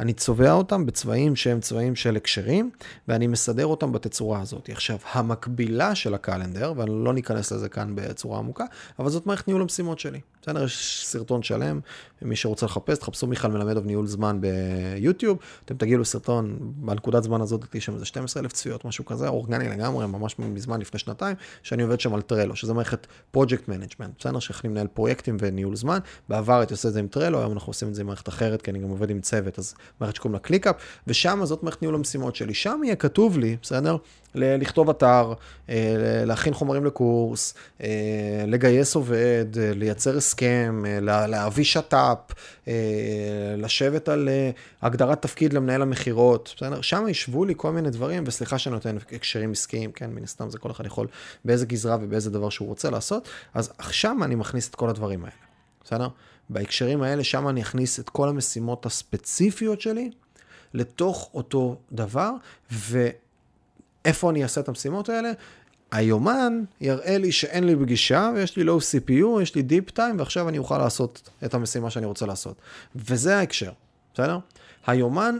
אני צובע אותם בצבעים שהם צבעים של הקשרים, ואני מסדר אותם בתצורה הזאת. עכשיו, המקבילה של הקלנדר, ואני לא ניכנס לזה כאן בצורה עמוקה, אבל זאת מערכת ניהול המשימות שלי. בסדר, יש סרטון שלם, ומי שרוצה לחפש, תחפשו מיכאל מלמדוב ניהול זמן ביוטיוב, אתם תגיעו לסרטון, בנקודת זמן הזאת יש שם איזה 12,000 צפיות, משהו כזה, אורגני לגמרי, ממש מזמן, לפני שנתיים, שאני עובד שם על Trello, שזה מערכת project management, בסדר, שיכולים לנהל פרויקטים וניהול זמן. בעבר הייתי עושה את זה עם Trello, היום אנחנו עושים את זה עם מערכת אחרת, כי אני גם עובד עם צוות, אז מערכת שקוראים לה ClickUp, ושם זאת מערכת ניהול המשימות שלי. שם יהיה כתוב לי, בסדר? לכתוב אתר, אה, להכין חומרים לקורס, אה, לגייס עובד, אה, לייצר הסכם, להביא שת"פ, לשבת על הגדרת תפקיד למנהל המכירות, בסדר? שם ישבו לי כל מיני דברים, וסליחה שאני נותן הקשרים עסקיים, כן, מן הסתם זה כל אחד יכול באיזה גזרה ובאיזה דבר שהוא רוצה לעשות, אז עכשיו אני מכניס את כל הדברים האלה, בסדר? בהקשרים האלה, שם אני אכניס את כל המשימות הספציפיות שלי לתוך אותו דבר, ו... איפה אני אעשה את המשימות האלה? היומן יראה לי שאין לי פגישה ויש לי low CPU, יש לי deep time ועכשיו אני אוכל לעשות את המשימה שאני רוצה לעשות. וזה ההקשר, בסדר? היומן,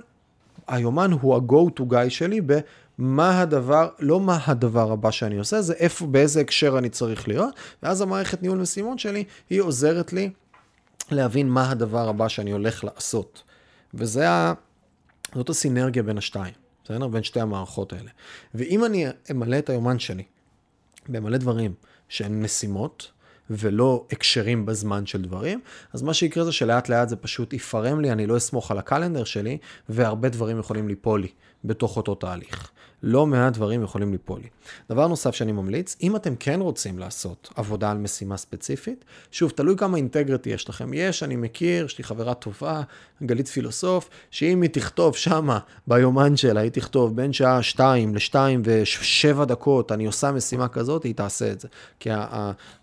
היומן הוא ה-go to guy שלי במה הדבר, לא מה הדבר הבא שאני עושה, זה איפה, באיזה הקשר אני צריך להיות, ואז המערכת ניהול משימות שלי, היא עוזרת לי להבין מה הדבר הבא שאני הולך לעשות. וזה ה... זאת הסינרגיה בין השתיים. בין שתי המערכות האלה. ואם אני אמלא את היומן שלי במלא דברים שהן משימות, ולא הקשרים בזמן של דברים, אז מה שיקרה זה שלאט לאט זה פשוט יפרם לי, אני לא אסמוך על הקלנדר שלי, והרבה דברים יכולים ליפול לי בתוך אותו תהליך. לא מעט דברים יכולים ליפול לי. דבר נוסף שאני ממליץ, אם אתם כן רוצים לעשות עבודה על משימה ספציפית, שוב, תלוי כמה אינטגריטי יש לכם. יש, אני מכיר, יש לי חברה טובה, גלית פילוסוף, שאם היא תכתוב שמה, ביומן שלה, היא תכתוב בין שעה 2 ל-2 ו-7 דקות, אני עושה משימה כזאת, היא תעשה את זה. כי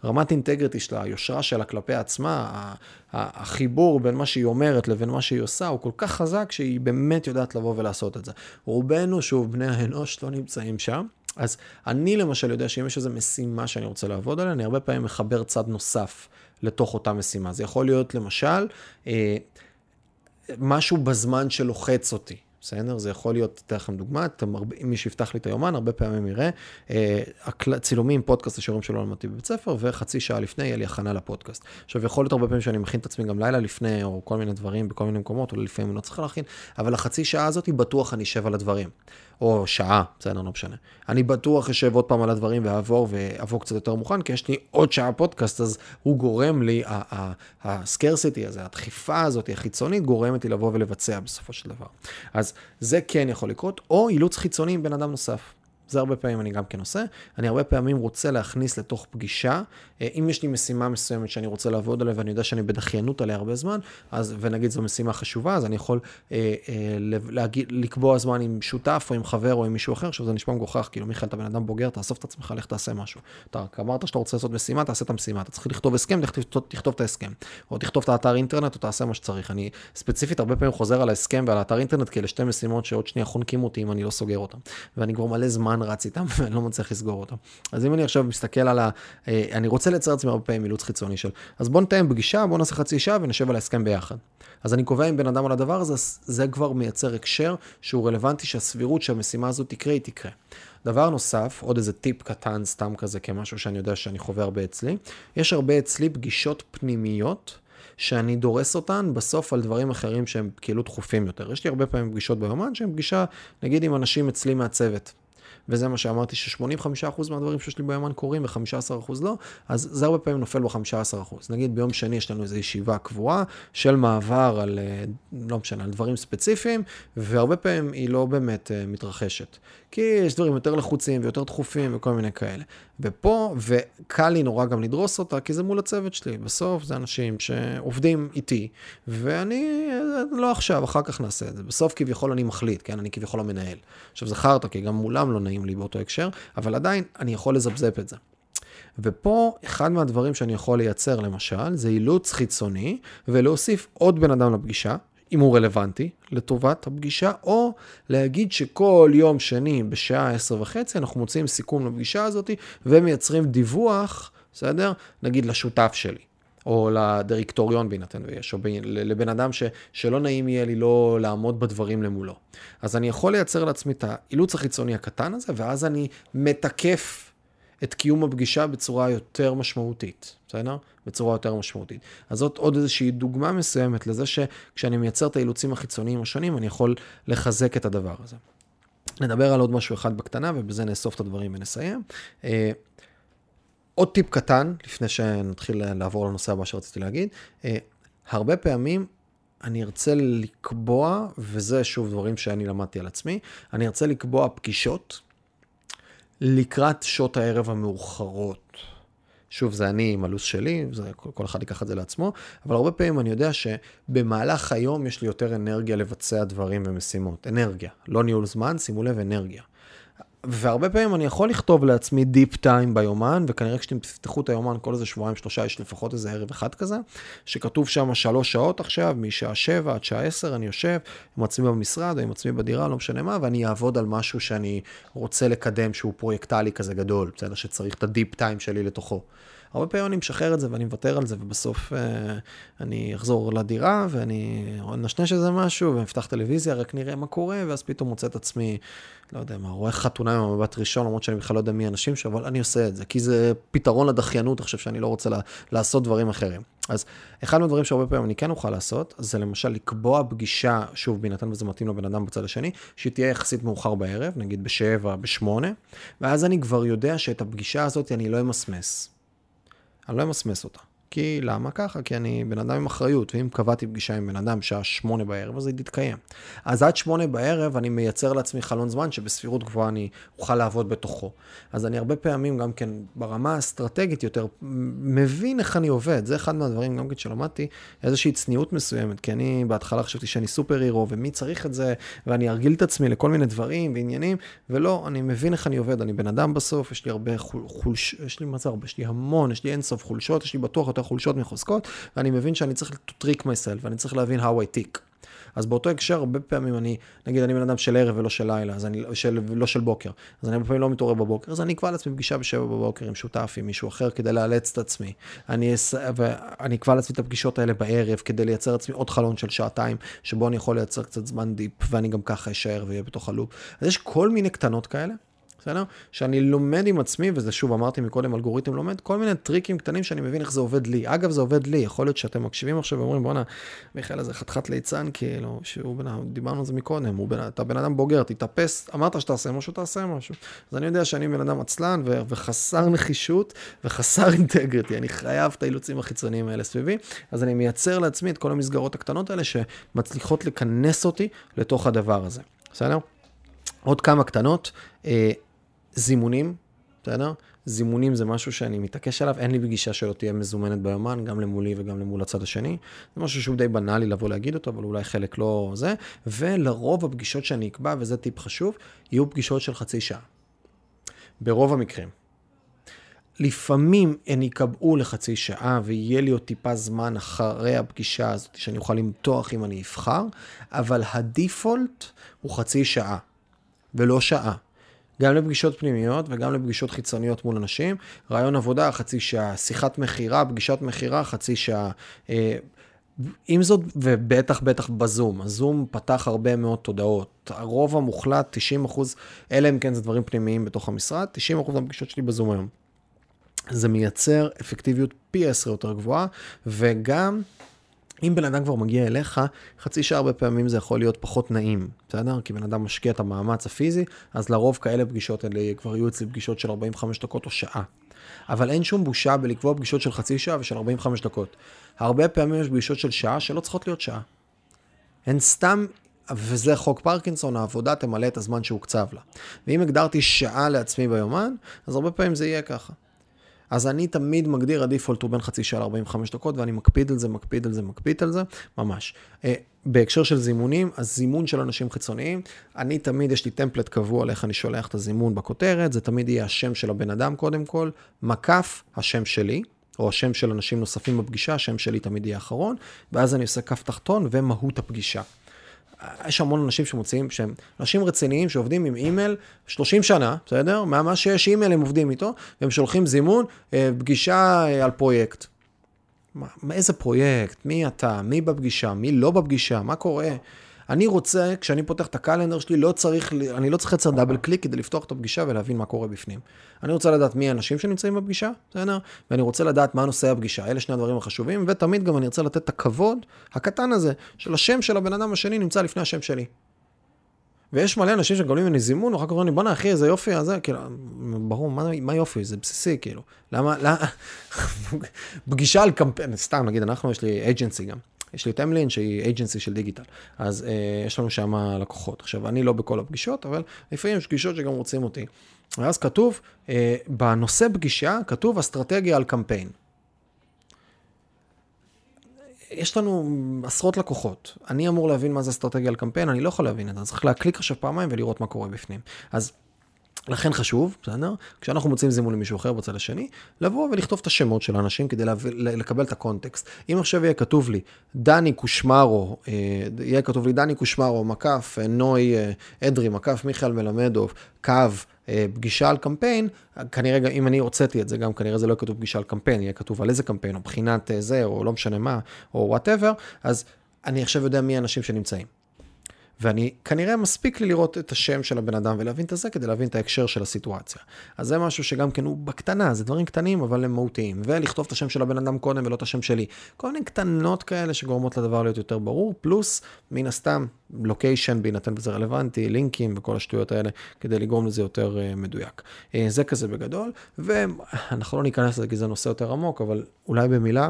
הרמת אינטגריטי שלה, היושרה שלה כלפי עצמה, החיבור בין מה שהיא אומרת לבין מה שהיא עושה הוא כל כך חזק שהיא באמת יודעת לבוא ולעשות את זה. רובנו, שוב, בני האנוש לא נמצאים שם. אז אני למשל יודע שאם יש איזו משימה שאני רוצה לעבוד עליה, אני הרבה פעמים מחבר צד נוסף לתוך אותה משימה. זה יכול להיות למשל אה, משהו בזמן שלוחץ אותי. בסדר? זה יכול להיות, אתן לכם דוגמא, מי שיפתח לי את היומן, הרבה פעמים יראה אה, צילומים, פודקאסט לשיעורים שלא למדתי בבית ספר, וחצי שעה לפני יהיה לי הכנה לפודקאסט. עכשיו, יכול להיות הרבה פעמים שאני מכין את עצמי גם לילה לפני, או כל מיני דברים בכל מיני מקומות, או לפעמים אני לא צריך להכין, אבל החצי שעה הזאת, בטוח אני אשב על הדברים. או שעה, בסדר, לא משנה. אני בטוח אשב עוד פעם על הדברים ואעבור, ואעבור קצת יותר מוכן, כי יש לי עוד שעה פודקאסט, אז הוא גורם לי, הסקרסיטי הזה, הדחיפה הזאת, החיצונית, גורמת לי לבוא ולבצע בסופו של דבר. אז זה כן יכול לקרות, או אילוץ חיצוני עם בן אדם נוסף. זה הרבה פעמים אני גם כן עושה. אני הרבה פעמים רוצה להכניס לתוך פגישה, אה, אם יש לי משימה מסוימת שאני רוצה לעבוד עליה ואני יודע שאני בדחיינות עליה הרבה זמן, אז, ונגיד זו משימה חשובה, אז אני יכול אה, אה, להגיד, לקבוע זמן עם שותף או עם חבר או עם מישהו אחר, עכשיו זה נשמע מגוחך, כאילו מיכאל, אתה בן אדם בוגר, תאסוף את עצמך, לך תעשה משהו. אתה אמרת שאתה רוצה לעשות משימה, תעשה את המשימה. אתה צריך לכתוב הסכם, תכתוב, תכתוב את ההסכם. או תכתוב את האתר אינטרנט או תעשה מה שצריך. אני ספציפית הרבה פעמים חוזר על ההסכם ועל האתר אינטרנט, כי אלה שתי משימות שעוד שנייה חונקים אותי אם אני לא סוגר אותם. ואני כבר מלא זמן רץ איתם ואני לא מצליח לסגור אותם. אז אם אני עכשיו מסתכל על ה... אה, אני רוצה לייצר לעצמי הרבה פעמים אילוץ חיצוני של, אז בוא נתאם פגישה, בוא נעשה חצי שעה ונשב על ההסכם ביחד. אז אני קובע עם בן אדם על הדבר הזה, זה כבר מייצר הקשר שהוא רלוונטי שהסבירות שהמשימה הזאת תקרה, היא תקרה. דבר נוסף, עוד איזה טיפ קטן סתם כזה כמשהו שאני יודע שאני חווה הרבה אצלי, יש הרבה אצלי פגישות פנימיות. שאני דורס אותן בסוף על דברים אחרים שהם כאילו דחופים יותר. יש לי הרבה פעמים פגישות ביומן שהן פגישה, נגיד עם אנשים אצלי מהצוות. וזה מה שאמרתי, ש-85% מהדברים שיש לי ביומן קורים ו-15% לא, אז זה הרבה פעמים נופל ב-15%. נגיד ביום שני יש לנו איזו ישיבה קבועה של מעבר על, אה, לא משנה, על דברים ספציפיים, והרבה פעמים היא לא באמת uh, מתרחשת. כי יש דברים יותר לחוצים ויותר דחופים וכל מיני כאלה. ופה, וקל לי נורא גם לדרוס אותה, כי זה מול הצוות שלי. בסוף זה אנשים שעובדים איתי, ואני, לא עכשיו, אחר כך נעשה את זה. בסוף כביכול אני מחליט, כן? אני כביכול המנהל. עכשיו זה חרטא, כי גם מולם לא נעים לי באותו הקשר, אבל עדיין אני יכול לזפזפ את זה. ופה, אחד מהדברים שאני יכול לייצר, למשל, זה אילוץ חיצוני, ולהוסיף עוד בן אדם לפגישה, אם הוא רלוונטי לטובת הפגישה, או להגיד שכל יום שני בשעה עשר וחצי אנחנו מוצאים סיכום לפגישה הזאת ומייצרים דיווח, בסדר? נגיד לשותף שלי. או לדירקטוריון בהינתן ויש, או לבן אדם ש, שלא נעים יהיה לי לא לעמוד בדברים למולו. אז אני יכול לייצר לעצמי את האילוץ החיצוני הקטן הזה, ואז אני מתקף את קיום הפגישה בצורה יותר משמעותית, בסדר? בצורה יותר משמעותית. אז זאת עוד איזושהי דוגמה מסוימת לזה שכשאני מייצר את האילוצים החיצוניים השונים, אני יכול לחזק את הדבר הזה. נדבר על עוד משהו אחד בקטנה, ובזה נאסוף את הדברים ונסיים. עוד טיפ קטן, לפני שנתחיל לעבור לנושא הבא שרציתי להגיד, אה, הרבה פעמים אני ארצה לקבוע, וזה שוב דברים שאני למדתי על עצמי, אני ארצה לקבוע פגישות לקראת שעות הערב המאוחרות. שוב, זה אני עם הלו"ז שלי, זה, כל אחד ייקח את זה לעצמו, אבל הרבה פעמים אני יודע שבמהלך היום יש לי יותר אנרגיה לבצע דברים ומשימות. אנרגיה, לא ניהול זמן, שימו לב, אנרגיה. והרבה פעמים אני יכול לכתוב לעצמי דיפ טיים ביומן, וכנראה כשאתם תפתחו את היומן כל איזה שבועיים שלושה, יש לפחות איזה ערב אחד כזה, שכתוב שם שלוש שעות עכשיו, משעה שבע עד שעה עשר, אני יושב עם עצמי במשרד או עם עצמי בדירה, לא משנה מה, ואני אעבוד על משהו שאני רוצה לקדם, שהוא פרויקטלי כזה גדול, בסדר? שצריך את הדיפ טיים שלי לתוכו. הרבה פעמים אני משחרר את זה ואני מוותר על זה, ובסוף אה, אני אחזור לדירה ואני נשנש איזה משהו, ואפתח טלוויזיה, רק נראה מה קורה, ואז פתאום מוצא את עצמי, לא יודע מה, רואה חתונה עם המבט ראשון, למרות שאני בכלל לא יודע מי האנשים שם, אבל אני עושה את זה, כי זה פתרון לדחיינות עכשיו שאני לא רוצה לה, לעשות דברים אחרים. אז אחד מהדברים שהרבה פעמים אני כן אוכל לעשות, זה למשל לקבוע פגישה, שוב, בהינתן וזה מתאים לבן אדם בצד השני, שהיא תהיה יחסית מאוחר בערב, נגיד בשבע, בשמונה, ואז אני כבר יודע שאת הפגישה הזאת אני לא אמסמס. אני לא אמסמס אותה. כי למה ככה? כי אני בן אדם עם אחריות, ואם קבעתי פגישה עם בן אדם שעה שמונה בערב, אז היא תתקיים. אז עד שמונה בערב אני מייצר לעצמי חלון זמן שבסבירות גבוהה אני אוכל לעבוד בתוכו. אז אני הרבה פעמים גם כן ברמה האסטרטגית יותר מבין איך אני עובד. זה אחד מהדברים גם כן שלמדתי, איזושהי צניעות מסוימת, כי אני בהתחלה חשבתי שאני סופר הירו ומי צריך את זה, ואני ארגיל את עצמי לכל מיני דברים ועניינים, ולא, אני מבין איך אני עובד, אני בן אדם בסוף, יש לי הרבה חולש, יש לי מה זה הרבה, יש לי המון, יש לי אינסוף חולשות, יש לי בטוח יותר חולשות מחוזקות, ואני מבין שאני צריך to trick myself, ואני צריך להבין how I tick. אז באותו הקשר, הרבה פעמים אני, נגיד אני בן אדם של ערב ולא של לילה, אז אני, של, לא של בוקר, אז אני הרבה פעמים לא מתעורר בבוקר, אז אני אקבע לעצמי פגישה בשבע בבוקר עם שותף, עם מישהו אחר, כדי לאלץ את עצמי. אני, ואני אקבע לעצמי את הפגישות האלה בערב, כדי לייצר לעצמי עוד חלון של שעתיים, שבו אני יכול לייצר קצת זמן deep, ואני גם ככה אשאר ואהיה בתוך ה loop. אז יש כל מיני קטנות כאלה, בסדר? שאני לומד עם עצמי, וזה שוב אמרתי מקודם, אלגוריתם לומד, כל מיני טריקים קטנים שאני מבין איך זה עובד לי. אגב, זה עובד לי, יכול להיות שאתם מקשיבים עכשיו ואומרים, בואנה, מיכאל הזה חתיכת ליצן, כאילו, שהוא בן אדם, דיברנו על זה מקודם, בן, אתה בן אדם בוגר, תתאפס, אמרת שתעשה משהו, תעשה משהו. אז אני יודע שאני בן אדם עצלן ו- וחסר נחישות וחסר אינטגריטי, אני חייב את האילוצים החיצוניים האלה סביבי, אז אני מייצר לעצמי את כל המסגרות הקטנות האלה שמצליחות לכנס אותי לתוך הדבר הזה, בסדר? עוד כמה קטנות. זימונים, בסדר? זימונים זה משהו שאני מתעקש עליו, אין לי פגישה שלא תהיה מזומנת ביומן, גם למולי וגם למול הצד השני. זה משהו שהוא די בנאלי לבוא להגיד אותו, אבל אולי חלק לא זה. ולרוב הפגישות שאני אקבע, וזה טיפ חשוב, יהיו פגישות של חצי שעה. ברוב המקרים. לפעמים הן יקבעו לחצי שעה ויהיה לי עוד טיפה זמן אחרי הפגישה הזאת שאני אוכל למתוח אם אני אבחר, אבל הדיפולט הוא חצי שעה, ולא שעה. גם לפגישות פנימיות וגם לפגישות חיצוניות מול אנשים. רעיון עבודה, חצי שעה, שיחת מכירה, פגישת מכירה, חצי שעה. אה, עם זאת, ובטח בטח בזום, הזום פתח הרבה מאוד תודעות. הרוב המוחלט, 90 אחוז, אלא אם כן זה דברים פנימיים בתוך המשרד, 90 אחוז מהפגישות שלי בזום היום. זה מייצר אפקטיביות פי 10 יותר גבוהה, וגם אם בן אדם כבר מגיע אליך, חצי שעה הרבה פעמים זה יכול להיות פחות נעים, בסדר? כי בן אדם משקיע את המאמץ הפיזי, אז לרוב כאלה פגישות האלה כבר יהיו אצלי פגישות של 45 דקות או שעה. אבל אין שום בושה בלקבוע פגישות של חצי שעה ושל 45 דקות. הרבה פעמים יש פגישות של שעה שלא צריכות להיות שעה. הן סתם, וזה חוק פרקינסון, העבודה תמלא את הזמן שהוקצב לה. ואם הגדרתי שעה לעצמי ביומן, אז הרבה פעמים זה יהיה ככה. אז אני תמיד מגדיר, הדיפולט הוא בין חצי שעה ל-45 דקות, ואני מקפיד על זה, מקפיד על זה, מקפיד על זה, ממש. Uh, בהקשר של זימונים, אז זימון של אנשים חיצוניים, אני תמיד, יש לי טמפלט קבוע על איך אני שולח את הזימון בכותרת, זה תמיד יהיה השם של הבן אדם קודם כל, מקף השם שלי, או השם של אנשים נוספים בפגישה, השם שלי תמיד יהיה אחרון, ואז אני עושה כף תחתון ומהות הפגישה. יש המון אנשים שמוצאים, שהם אנשים רציניים שעובדים עם אימייל 30 שנה, בסדר? מה שיש אימייל הם עובדים איתו, והם שולחים זימון, אה, פגישה אה, על פרויקט. מה, איזה פרויקט? מי אתה? מי בפגישה? מי לא בפגישה? מה קורה? אני רוצה, כשאני פותח את הקלנדר שלי, לא צריך, אני לא צריך לייצר דאבל קליק כדי לפתוח את הפגישה ולהבין מה קורה בפנים. אני רוצה לדעת מי האנשים שנמצאים בפגישה, בסדר? ואני רוצה לדעת מה נושא הפגישה. אלה שני הדברים החשובים, ותמיד גם אני רוצה לתת את הכבוד הקטן הזה, של השם של הבן אדם השני נמצא לפני השם שלי. ויש מלא אנשים שמקבלים ממני זימון, ואחר כך אומרים לי, בואנה אחי, איזה יופי, הזה, כאילו, ברור, מה, מה יופי, זה בסיסי, כאילו. למה, למה, פגישה על קמפיין, סתם, נגיד, אנחנו, יש לי אייג'נסי גם. יש לי את אמלין שהיא אייג'נסי של דיגיטל, אז אה, יש לנו שם לקוחות. עכשיו, אני לא בכל הפגישות, אבל לפעמים יש פגישות שגם רוצים אותי. ואז כתוב, אה, בנושא פגישה, כתוב אסטרטגיה על קמפיין. יש לנו עשרות לקוחות. אני אמור להבין מה זה אסטרטגיה על קמפיין, אני לא יכול להבין את זה. צריך להקליק עכשיו פעמיים ולראות מה קורה בפנים. אז לכן חשוב, בסדר? כשאנחנו מוציאים זימון למישהו אחר בצד השני, לבוא ולכתוב את השמות של האנשים כדי להב... לקבל את הקונטקסט. אם עכשיו יהיה כתוב לי, דני קושמרו, אה, יהיה כתוב לי דני קושמרו, מקף, אה, נוי אה, אדרי, מקף מיכאל מלמדוב, קו, פגישה על קמפיין, כנראה, אם אני הוצאתי את זה, גם כנראה זה לא יהיה כתוב פגישה על קמפיין, יהיה כתוב על איזה קמפיין, או בחינת זה, או לא משנה מה, או whatever, אז אני עכשיו יודע מי האנשים שנמצאים. ואני, כנראה מספיק לי לראות את השם של הבן אדם ולהבין את זה כדי להבין את ההקשר של הסיטואציה. אז זה משהו שגם כן הוא בקטנה, זה דברים קטנים אבל הם מהותיים. ולכתוב את השם של הבן אדם קודם ולא את השם שלי. כל מיני קטנות כאלה שגורמות לדבר להיות יותר ברור, פלוס, מן הסתם, לוקיישן בהינתן וזה רלוונטי, לינקים וכל השטויות האלה, כדי לגרום לזה יותר uh, מדויק. Uh, זה כזה בגדול, ואנחנו לא ניכנס לזה כי זה נושא יותר עמוק, אבל אולי במילה,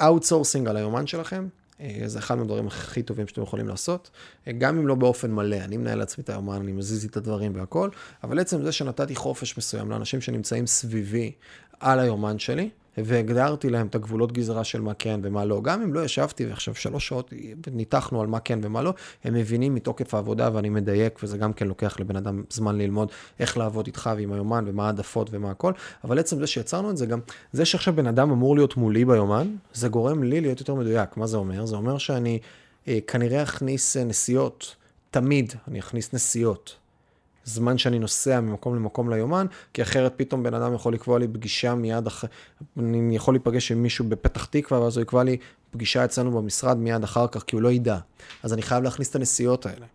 outsourcing על היומן שלכם, זה אחד מהדברים הכי טובים שאתם יכולים לעשות, אה, גם אם לא באופן מלא, אני מנהל לעצמי את היומן, אני מזיז את הדברים והכל, אבל עצם זה שנתתי חופש מסוים לאנשים שנמצאים סביבי על היומן שלי, והגדרתי להם את הגבולות גזרה של מה כן ומה לא. גם אם לא ישבתי ועכשיו שלוש שעות ניתחנו על מה כן ומה לא, הם מבינים מתוקף העבודה ואני מדייק, וזה גם כן לוקח לבן אדם זמן ללמוד איך לעבוד איתך ועם היומן ומה העדפות ומה הכל, אבל עצם זה שיצרנו את זה גם, זה שעכשיו בן אדם אמור להיות מולי ביומן, זה גורם לי להיות יותר מדויק. מה זה אומר? זה אומר שאני אה, כנראה אכניס אה, נסיעות, תמיד אני אכניס נסיעות. זמן שאני נוסע ממקום למקום ליומן, כי אחרת פתאום בן אדם יכול לקבוע לי פגישה מיד אחרי, אני יכול להיפגש עם מישהו בפתח תקווה, ואז הוא יקבע לי פגישה אצלנו במשרד מיד אחר כך, כי הוא לא ידע. אז אני חייב להכניס את הנסיעות האלה.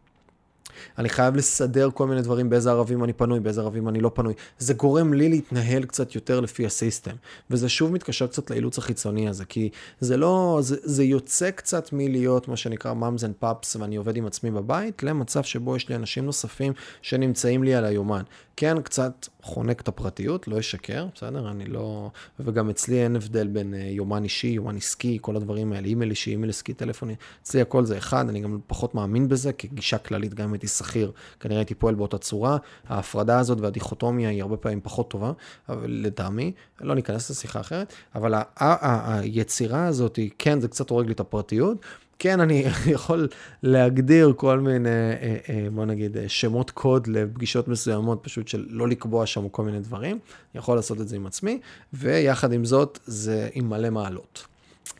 אני חייב לסדר כל מיני דברים, באיזה ערבים אני פנוי, באיזה ערבים אני לא פנוי. זה גורם לי להתנהל קצת יותר לפי ה system. וזה שוב מתקשר קצת לאילוץ החיצוני הזה, כי זה לא, זה, זה יוצא קצת מלהיות מה שנקרא moms and pops, ואני עובד עם עצמי בבית, למצב שבו יש לי אנשים נוספים שנמצאים לי על היומן. כן, קצת חונק את הפרטיות, לא אשקר, בסדר? אני לא... וגם אצלי אין הבדל בין אה, יומן אישי, יומן עסקי, כל הדברים האלה, אימייל אישי, אימייל עסקי, טלפוני, אצלי הכל זה אחד, אני גם פחות מאמין בזה, כגישה כללית, גם אם הייתי שכיר, כנראה הייתי פועל באותה צורה. ההפרדה הזאת והדיכוטומיה היא הרבה פעמים פחות טובה, אבל לטעמי, לא ניכנס לשיחה אחרת, אבל היצירה הזאת, כן, זה קצת הורג לי את הפרטיות. כן, אני יכול להגדיר כל מיני, אה, אה, בוא נגיד, אה, שמות קוד לפגישות מסוימות, פשוט של לא לקבוע שם כל מיני דברים. אני יכול לעשות את זה עם עצמי, ויחד עם זאת, זה עם מלא מעלות.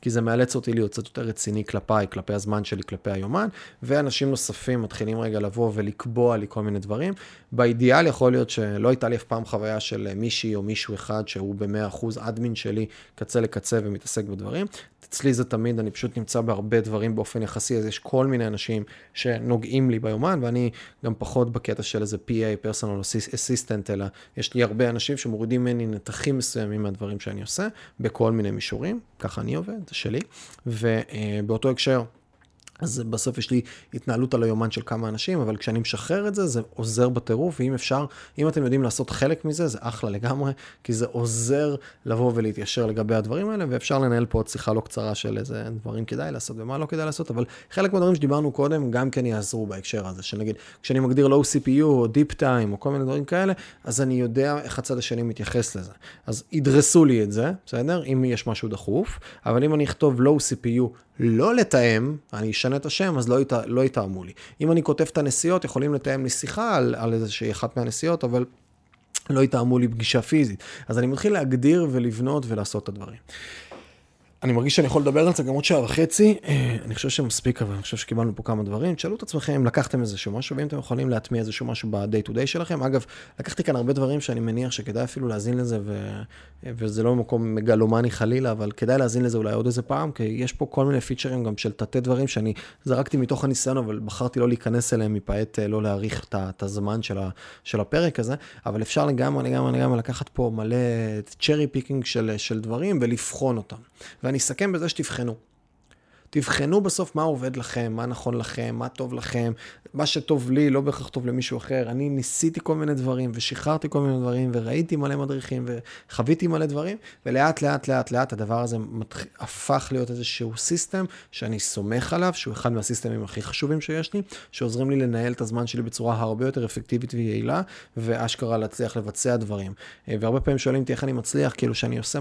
כי זה מאלץ אותי להיות קצת יותר רציני כלפיי, כלפי הזמן שלי, כלפי היומן, ואנשים נוספים מתחילים רגע לבוא ולקבוע לי כל מיני דברים. באידיאל יכול להיות שלא הייתה לי אף פעם חוויה של מישהי או מישהו אחד שהוא ב-100% אדמין שלי, קצה לקצה ומתעסק בדברים. אצלי זה תמיד, אני פשוט נמצא בהרבה דברים באופן יחסי, אז יש כל מיני אנשים שנוגעים לי ביומן, ואני גם פחות בקטע של איזה PA, פרסונל אסיסטנט, אלא יש לי הרבה אנשים שמורידים ממני נתחים מסוימים מהדברים שאני עושה, בכל מיני מישורים. ככה אני עובד, שלי. ובאותו הקשר, אז בסוף יש לי התנהלות על היומן של כמה אנשים, אבל כשאני משחרר את זה, זה עוזר בטירוף, ואם אפשר, אם אתם יודעים לעשות חלק מזה, זה אחלה לגמרי, כי זה עוזר לבוא ולהתיישר לגבי הדברים האלה, ואפשר לנהל פה עוד שיחה לא קצרה של איזה דברים כדאי לעשות ומה לא כדאי לעשות, אבל חלק מהדברים שדיברנו קודם גם כן יעזרו בהקשר הזה, שנגיד, כשאני מגדיר low CPU או deep time או כל מיני דברים כאלה, אז אני יודע איך הצד השני מתייחס לזה. אז ידרסו לי את זה, בסדר? אם יש משהו דחוף, אבל אם אני אכתוב low CPU לא לתאם, אני אשנה את השם, אז לא, ית, לא יתאמו לי. אם אני כותב את הנסיעות, יכולים לתאם לי שיחה על, על איזושהי אחת מהנסיעות, אבל לא יתאמו לי פגישה פיזית. אז אני מתחיל להגדיר ולבנות ולעשות את הדברים. אני מרגיש שאני יכול לדבר על זה גם עוד שעה וחצי, אה, אני חושב שמספיק, אבל אני חושב שקיבלנו פה כמה דברים. תשאלו את עצמכם אם לקחתם איזשהו משהו, ואם אתם יכולים להטמיע איזשהו משהו ב-day to day שלכם. אגב, לקחתי כאן הרבה דברים שאני מניח שכדאי אפילו להאזין לזה, ו... וזה לא מקום מגלומני חלילה, אבל כדאי להאזין לזה אולי עוד איזה פעם, כי יש פה כל מיני פיצ'רים גם של תתי דברים שאני זרקתי מתוך הניסיון, אבל בחרתי לא להיכנס אליהם מפאת אה, לא להאריך את הזמן של, ה... של הפרק הזה, אבל אפשר לגמרי, לגמרי, לגמרי לקחת פה מלא cherry picking של, של דברים ולבחון אותם. ואני אסכם בזה שתבחנו. תבחנו בסוף מה עובד לכם, מה נכון לכם, מה טוב לכם. מה שטוב לי לא בהכרח טוב למישהו אחר. אני ניסיתי כל מיני דברים, ושחררתי כל מיני דברים, וראיתי מלא מדריכים, וחוויתי מלא דברים, ולאט לאט לאט לאט הדבר הזה מתח... הפך להיות איזשהו סיסטם שאני סומך עליו, שהוא אחד מהסיסטמים הכי חשובים שיש לי, שעוזרים לי לנהל את הזמן שלי בצורה הרבה יותר אפקטיבית ויעילה, ואשכרה להצליח לבצע דברים. והרבה פעמים שואלים אותי איך אני מצליח, כאילו שאני עושה,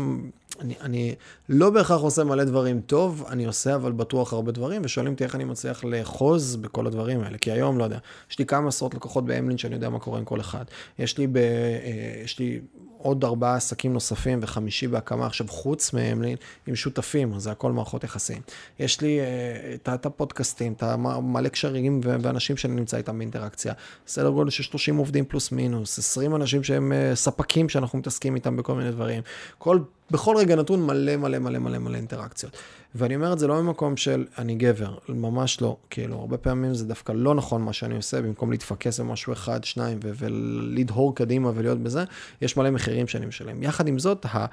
אני, אני לא בהכרח עושה מלא דברים טוב, אני עושה אבל בטוח הרבה דברים, ושואלים אותי איך אני מצליח לאחוז בכל הדברים האלה. כי היום, לא יודע, יש לי כמה עשרות לקוחות באמלין שאני יודע מה קורה עם כל אחד. יש לי, ב, אה, יש לי עוד ארבעה עסקים נוספים וחמישי בהקמה עכשיו חוץ מאמלין עם שותפים, זה הכל מערכות יחסים. יש לי אה, את הפודקאסטים, את המלא קשרים ואנשים שאני נמצא איתם באינטראקציה. סדר גודל של 30 עובדים פלוס מינוס, 20 אנשים שהם אה, ספקים שאנחנו מתעסקים איתם בכל מיני דברים. כל בכל רגע נתון מלא מלא מלא מלא מלא אינטראקציות. ואני אומר את זה לא ממקום של אני גבר, ממש לא. כאילו, הרבה פעמים זה דווקא לא נכון מה שאני עושה, במקום להתפקס במשהו אחד, שניים, ולדהור קדימה ולהיות בזה, יש מלא מחירים שאני משלם. יחד עם זאת, ה...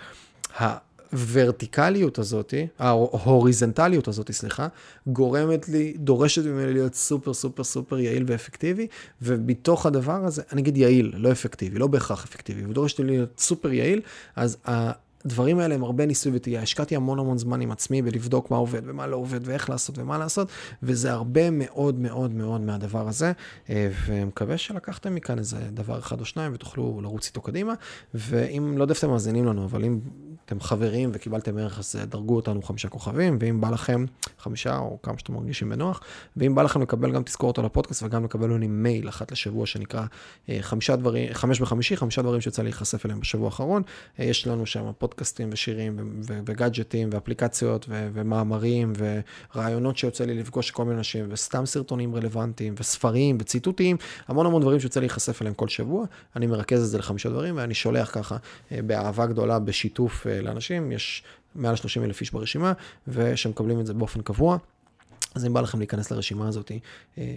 ה הוורטיקליות הזאת, ההוריזנטליות הזאת, סליחה, גורמת לי, דורשת ממני להיות סופר סופר סופר יעיל ואפקטיבי, ומתוך הדבר הזה, אני אגיד יעיל, לא אפקטיבי, לא בהכרח אפקטיבי, ודורשת לי להיות סופר יעיל, אז הדברים האלה הם הרבה ניסוי וטעייה. השקעתי המון המון זמן עם עצמי בלבדוק מה עובד ומה לא עובד ואיך לעשות ומה לעשות, וזה הרבה מאוד מאוד מאוד מהדבר הזה, אה, ומקווה שלקחתם מכאן איזה דבר אחד או שניים ותוכלו לרוץ איתו קדימה, ואם, לא יודע איפה אתם מאזינים לנו, אבל אם אתם חברים וקיבלתם ערך, אז אה, דרגו אותנו חמישה כוכבים, ואם בא לכם חמישה או כמה שאתם מרגישים בנוח, ואם בא לכם לקבל גם תזכורת על הפודקאסט וגם לקבל ממני מייל אחת לשבוע שנקרא אה, חמישה דברים, חמש בחמישי, חמישה דברים שיצא להיחשף אליהם בשבוע האחרון, יש לנו שם פודקאסטים ושירים וגאדג'טים ואפליקציות ומאמרים ורעיונות שיוצא לי לפגוש כל מיני אנשים וסתם סרטונים רלוונטיים וספרים וציטוטים, המון המון דברים שיוצא להיחשף אליהם כל שבוע. אני מרכז את זה לחמישה דברים ואני שולח ככה אה, באהבה גדולה, בשיתוף אה, לאנשים, יש מעל 30 אלף איש ברשימה ושמקבלים את זה באופן קבוע. אז אם בא לכם להיכנס לרשימה הזאת, אה,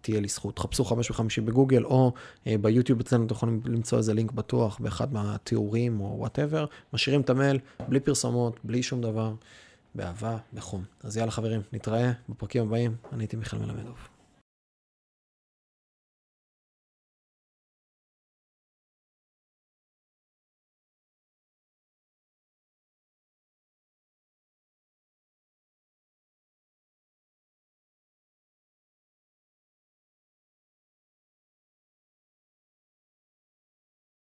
תהיה לי זכות. חפשו חמש בחמישי בגוגל, או אה, ביוטיוב אצלנו אתם יכולים למצוא איזה לינק בטוח באחד מהתיאורים או whatever. משאירים את המייל, בלי פרסומות, בלי שום דבר, באהבה, בחום. אז יאללה חברים, נתראה בפרקים הבאים. אני הייתי מיכאל מלמדוב.